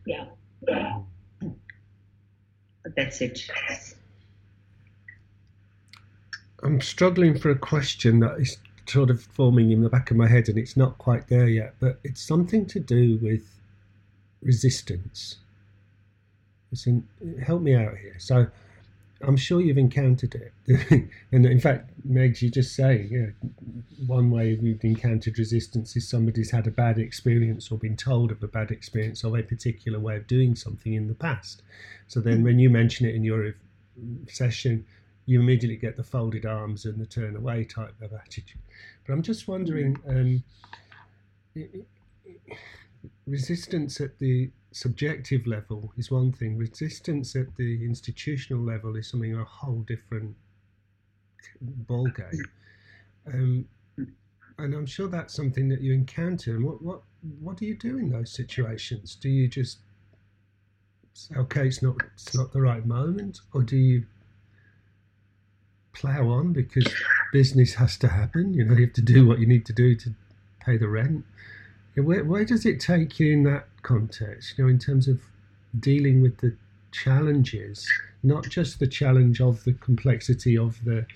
Yeah That's it. I'm struggling for a question that is sort of forming in the back of my head and it's not quite there yet, but it's something to do with resistance. In, help me out here. So, I'm sure you've encountered it. and in fact, Megs, you just say, you know, one way we've encountered resistance is somebody's had a bad experience or been told of a bad experience of a particular way of doing something in the past. So then when you mention it in your session, you immediately get the folded arms and the turn away type of attitude. But I'm just wondering, um, resistance at the subjective level is one thing. Resistance at the institutional level is something a whole different ballgame. Um, and I'm sure that's something that you encounter. And what, what what do you do in those situations? Do you just say, okay, it's not it's not the right moment, or do you plow on because business has to happen? You know, you have to do what you need to do to pay the rent. Where, where does it take you in that context? You know, in terms of dealing with the challenges, not just the challenge of the complexity of the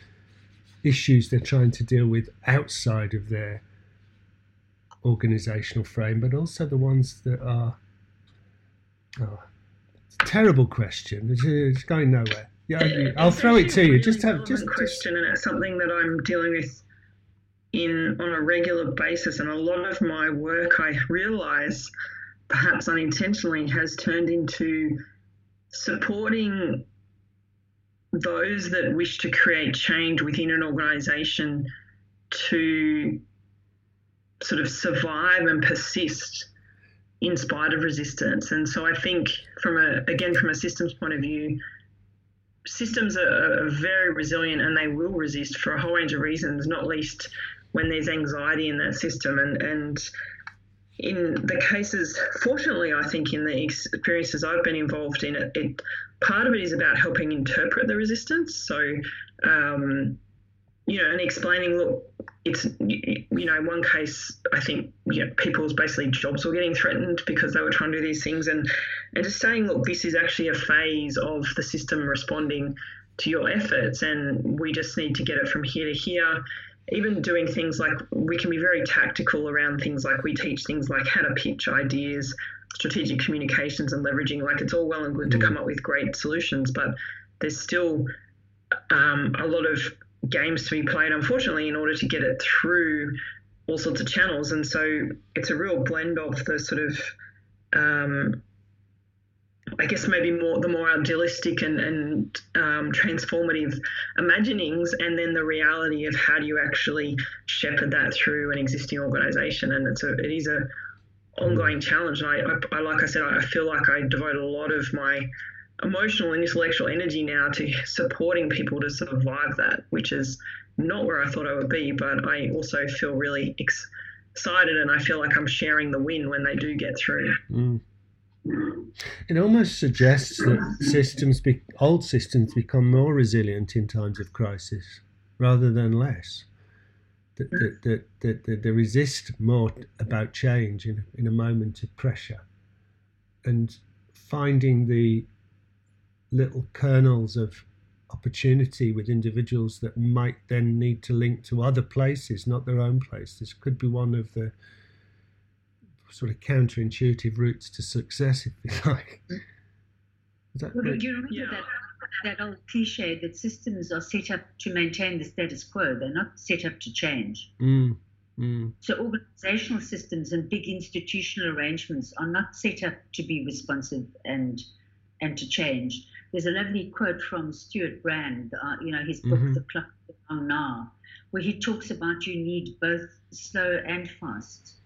issues they're trying to deal with outside of their organizational frame, but also the ones that are. Oh, terrible question. It's, it's going nowhere. Yeah, I'll throw it to you. Just have just question, and it's something that I'm dealing with in on a regular basis. And a lot of my work, I realise, perhaps unintentionally, has turned into supporting those that wish to create change within an organisation to sort of survive and persist in spite of resistance. And so I think from a again from a systems point of view, systems are, are, very resilient and they will resist for a whole range of reasons, not least when there's anxiety in that system. And and in the cases, fortunately, I think in the experiences I've been involved in, it, it part of it is about helping interpret the resistance. So um, you know, and explaining, look, it's, you know, in one case, I think, you know, people's basically jobs were getting threatened because they were trying to do these things. And, and just saying, look, this is actually a phase of the system responding to your efforts. And we just need to get it from here to here. Even doing things like we can be very tactical around things like we teach things like how to pitch ideas, strategic communications, and leveraging. Like it's all well and good mm. to come up with great solutions, but there's still um, a lot of games to be played, unfortunately, in order to get it through all sorts of channels. And so it's a real blend of the sort of, um, I guess maybe more the more idealistic and, and um, transformative imaginings, and then the reality of how do you actually shepherd that through an existing organisation. And it's a it is a ongoing challenge. And I, I, I like I said, I feel like I devote a lot of my emotional and intellectual energy now to supporting people to survive that, which is not where I thought I would be, but I also feel really ex- excited and I feel like I'm sharing the win when they do get through. Mm. It almost suggests that systems, be, old systems, become more resilient in times of crisis rather than less. That, that, that, that, that they resist more about change in, in a moment of pressure. And finding the little kernels of opportunity with individuals that might then need to link to other places, not their own place. This could be one of the sort of counterintuitive routes to success, if you like. Is that well, you remember yeah. that, that old cliche that systems are set up to maintain the status quo? They're not set up to change. Mm, mm. So organizational systems and big institutional arrangements are not set up to be responsive and and to change. There's a lovely quote from Stewart Brand, uh, you know, his book, mm-hmm. The Clock on Now, where he talks about you need both slow and fast.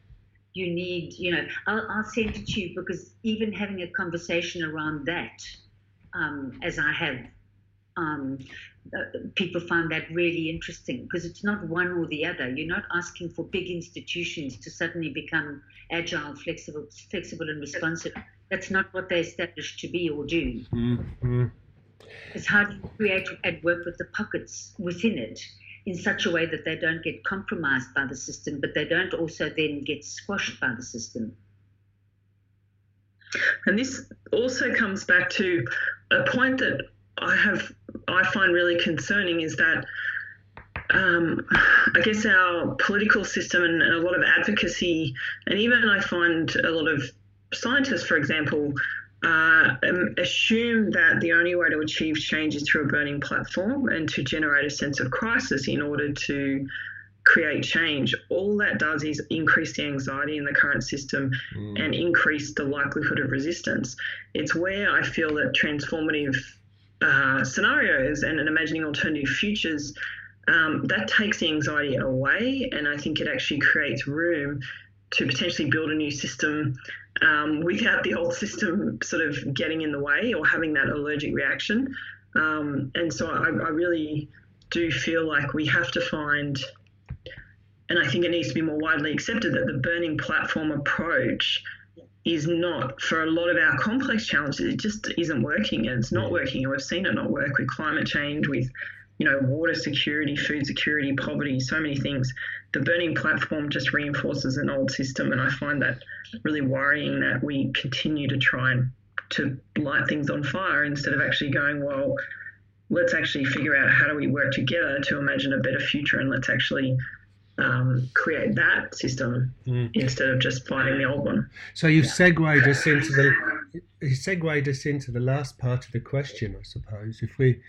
You need, you know, I'll, I'll send it to you because even having a conversation around that, um, as I have, um, uh, people find that really interesting because it's not one or the other. You're not asking for big institutions to suddenly become agile, flexible, flexible and responsive. That's not what they're established to be or do. Mm-hmm. It's how do you create and work with the pockets within it in such a way that they don't get compromised by the system, but they don't also then get squashed by the system. And this also comes back to a point that I have I find really concerning is that um, I guess our political system and, and, a lot of advocacy, and even I find a lot of scientists, for example, uh, um, assume that the only way to achieve change is through a burning platform and to generate a sense of crisis in order to create change. All that does is increase the anxiety in the current system mm. and increase the likelihood of resistance. It's where I feel that transformative uh, scenarios and, and imagining alternative futures. Um, that takes the anxiety away, and I think it actually creates room to potentially build a new system um, without the old system sort of getting in the way or having that allergic reaction. Um, and so I, I, really do feel like we have to find, and I think it needs to be more widely accepted, that the burning platform approach is not for a lot of our complex challenges it just isn't working and it's not working and we've seen it not work with climate change with you know water security food security poverty so many things the burning platform just reinforces an old system and i find that really worrying that we continue to try and to light things on fire instead of actually going well let's actually figure out how do we work together to imagine a better future and let's actually um, create that system mm. instead of just fighting the old one. So you've segued us into the you segued us into the last part of the question, I suppose. If we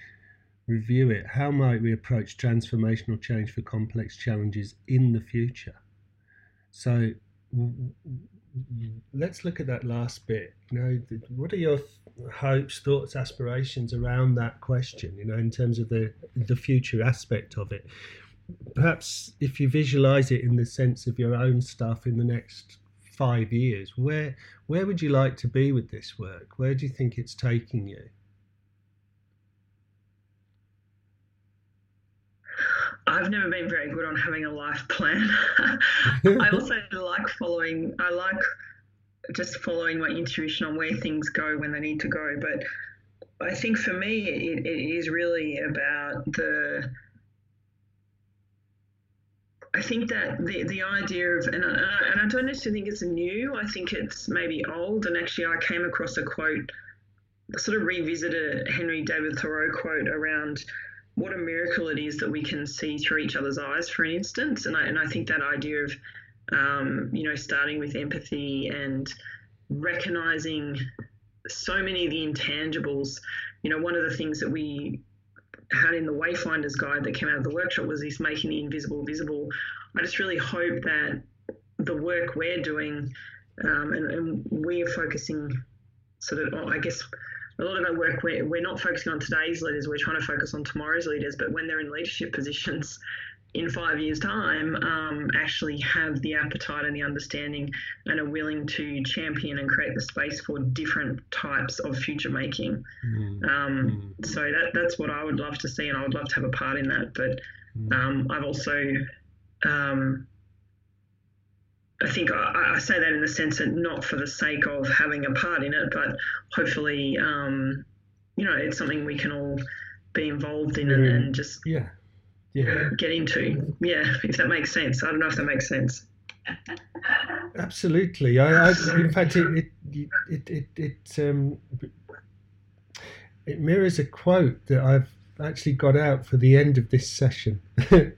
review it, how might we approach transformational change for complex challenges in the future? So let's look at that last bit. You know, what are your hopes, thoughts, aspirations around that question? You know, in terms of the the future aspect of it. Perhaps if you visualize it in the sense of your own stuff in the next five years, where where would you like to be with this work? Where do you think it's taking you? I've never been very good on having a life plan. I also like following, I like just following my intuition on where things go when they need to go. But I think for me, it, it is really about the. I think that the, the idea of, and I, and I don't necessarily think it's new, I think it's maybe old. And actually, I came across a quote, sort of revisited a Henry David Thoreau quote around what a miracle it is that we can see through each other's eyes for an instance. And I, and I think that idea of, um, you know, starting with empathy and recognizing so many of the intangibles. You know, one of the things that we had in the Wayfinders guide that came out of the workshop was this making the invisible visible. I just really hope that the work we're doing, um, and, and we're focusing sort of, I guess, a lot of our work we're, we're not focusing on today's leaders we're trying to focus on tomorrow's leaders but when they're in leadership positions in five years time um, actually have the appetite and the understanding and are willing to champion and create the space for different types of future making mm. Um, mm. so that, that's what i would love to see and i would love to have a part in that but mm. um, i've also um, I think I, I, say that in the sense that not for the sake of having a part in it, but hopefully, um, you know, it's something we can all be involved in and, and just yeah, yeah, get into. Yeah, if that makes sense. I don't know if that makes sense. Absolutely. I, I in fact, it it it it, it um, it mirrors a quote that I've actually got out for the end of this session that,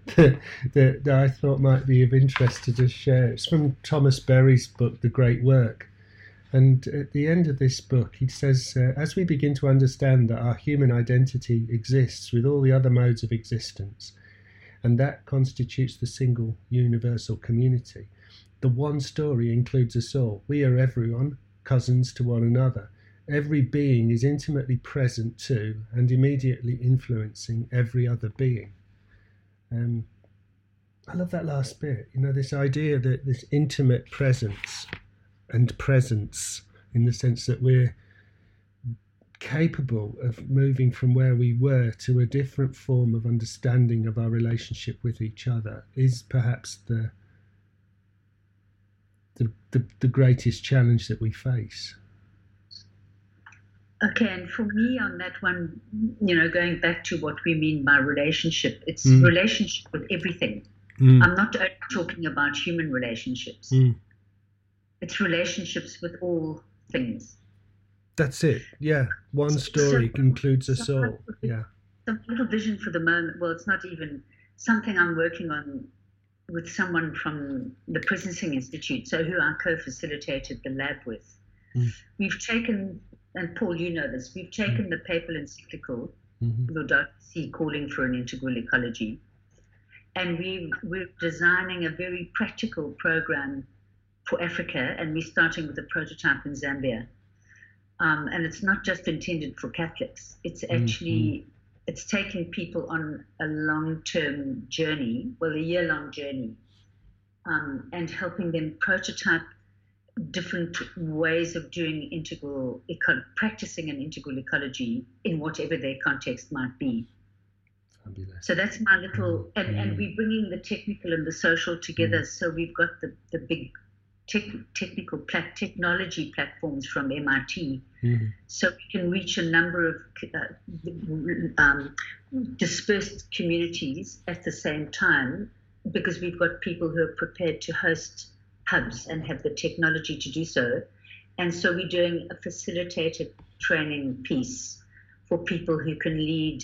that, that, I thought might be of interest to just share. It's from Thomas Berry's book, The Great Work. And at the end of this book, he says, uh, as we begin to understand that our human identity exists with all the other modes of existence, and that constitutes the single universal community, the one story includes us all. We are everyone, cousins to one another every being is intimately present to and immediately influencing every other being. Um, I love that last bit. You know, this idea that this intimate presence and presence, in the sense that we're capable of moving from where we were to a different form of understanding of our relationship with each other, is perhaps the the, the, the greatest challenge that we face. Okay, and for me on that one, you know, going back to what we mean by relationship, it's mm. relationship with everything. Mm. I'm not only talking about human relationships. Mm. It's relationships with all things. That's it. Yeah, one story so, includes us all. Yeah. Some little vision for the moment. Well, it's not even something I'm working on with someone from the Presencing Institute, so who I co-facilitated the lab with. Mm. We've taken and Paul, you know this, we've taken the papal encyclical, mm-hmm. Laudato Si, calling for an integral ecology, and we, we're designing a very practical program for Africa, and we're starting with a prototype in Zambia. Um, and it's not just intended for Catholics. It's mm-hmm. actually mm-hmm. it's taking people on a long-term journey, well, a year-long journey, um, and helping them prototype different ways of doing integral eco- practicing an integral ecology in whatever their context might be. Fabulous. So that's my little, mm. and, mm. and we're bringing the technical and the social together. Mm. So we've got the, the big tech, technical plat- technology platforms from MIT. Mm. So we can reach a number of uh, um, dispersed communities at the same time because we've got people who are prepared to host hubs and have the technology to do so. And so we're doing a facilitated training piece for people who can lead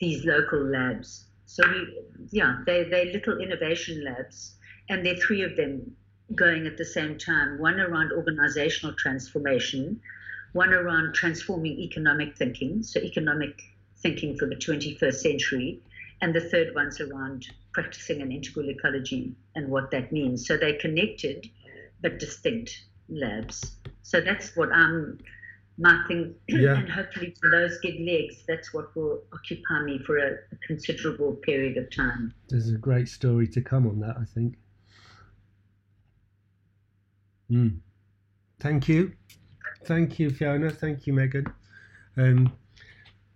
these local labs. So we, yeah, they they're little innovation labs, and there are three of them going at the same time. One around organizational transformation, one around transforming economic thinking, so economic thinking for the 21st century, and the third one's around practicing an integral ecology and what that means. So they're connected but distinct labs. So that's what I'm marking, yeah. and hopefully when those get legs, that's what will occupy me for a, a considerable period of time. There's a great story to come on that, I think. Mm. Thank you. Thank you, Fiona. Thank you, Megan. Um,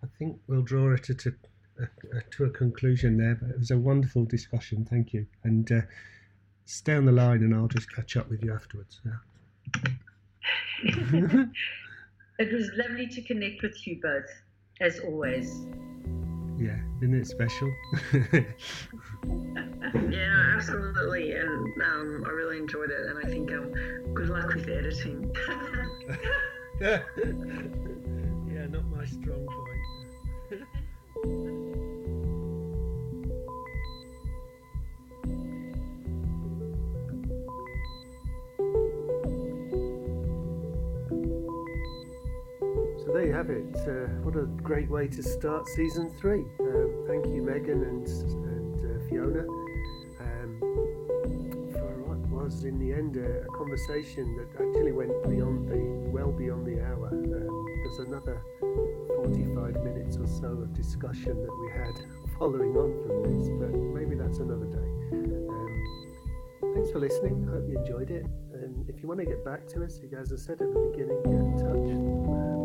I think we'll draw it to, a, to a conclusion there, but it was a wonderful discussion. Thank you. And uh, stay on the line and I'll just catch up with you afterwards. Yeah. it was lovely to connect with you both, as always. Yeah, isn't it special? yeah, absolutely, and um, I really enjoyed it, and I think um, good luck with editing. yeah, not my strong point. There you have it. Uh, what a great way to start season three. Um, thank you, Megan and, and uh, Fiona, um, for what was in the end a, a, conversation that actually went beyond the well beyond the hour. Um, there's another 45 minutes or so of discussion that we had following on from this, but maybe that's another day. Um, thanks for listening. I hope you enjoyed it. And if you want to get back to us, as I said at the beginning, get in touch.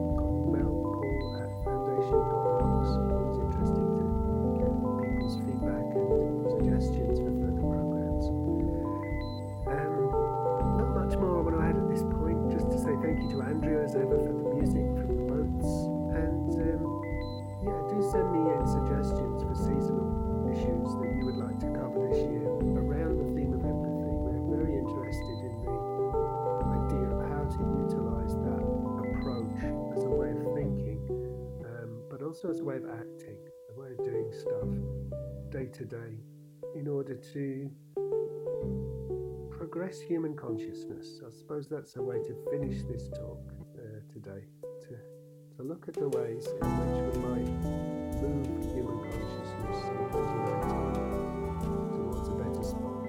day to day in order to progress human consciousness. I suppose that's a way to finish this talk uh, today, to, to look at the ways in which we might move human consciousness towards a better spot.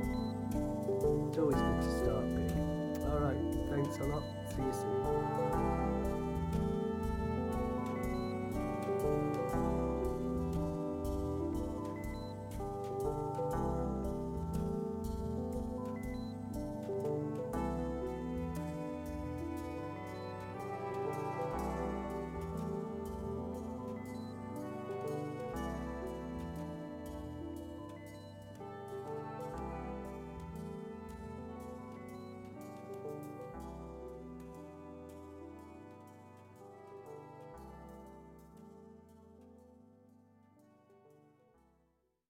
It's always good to start big. All right, thanks a lot. See you soon.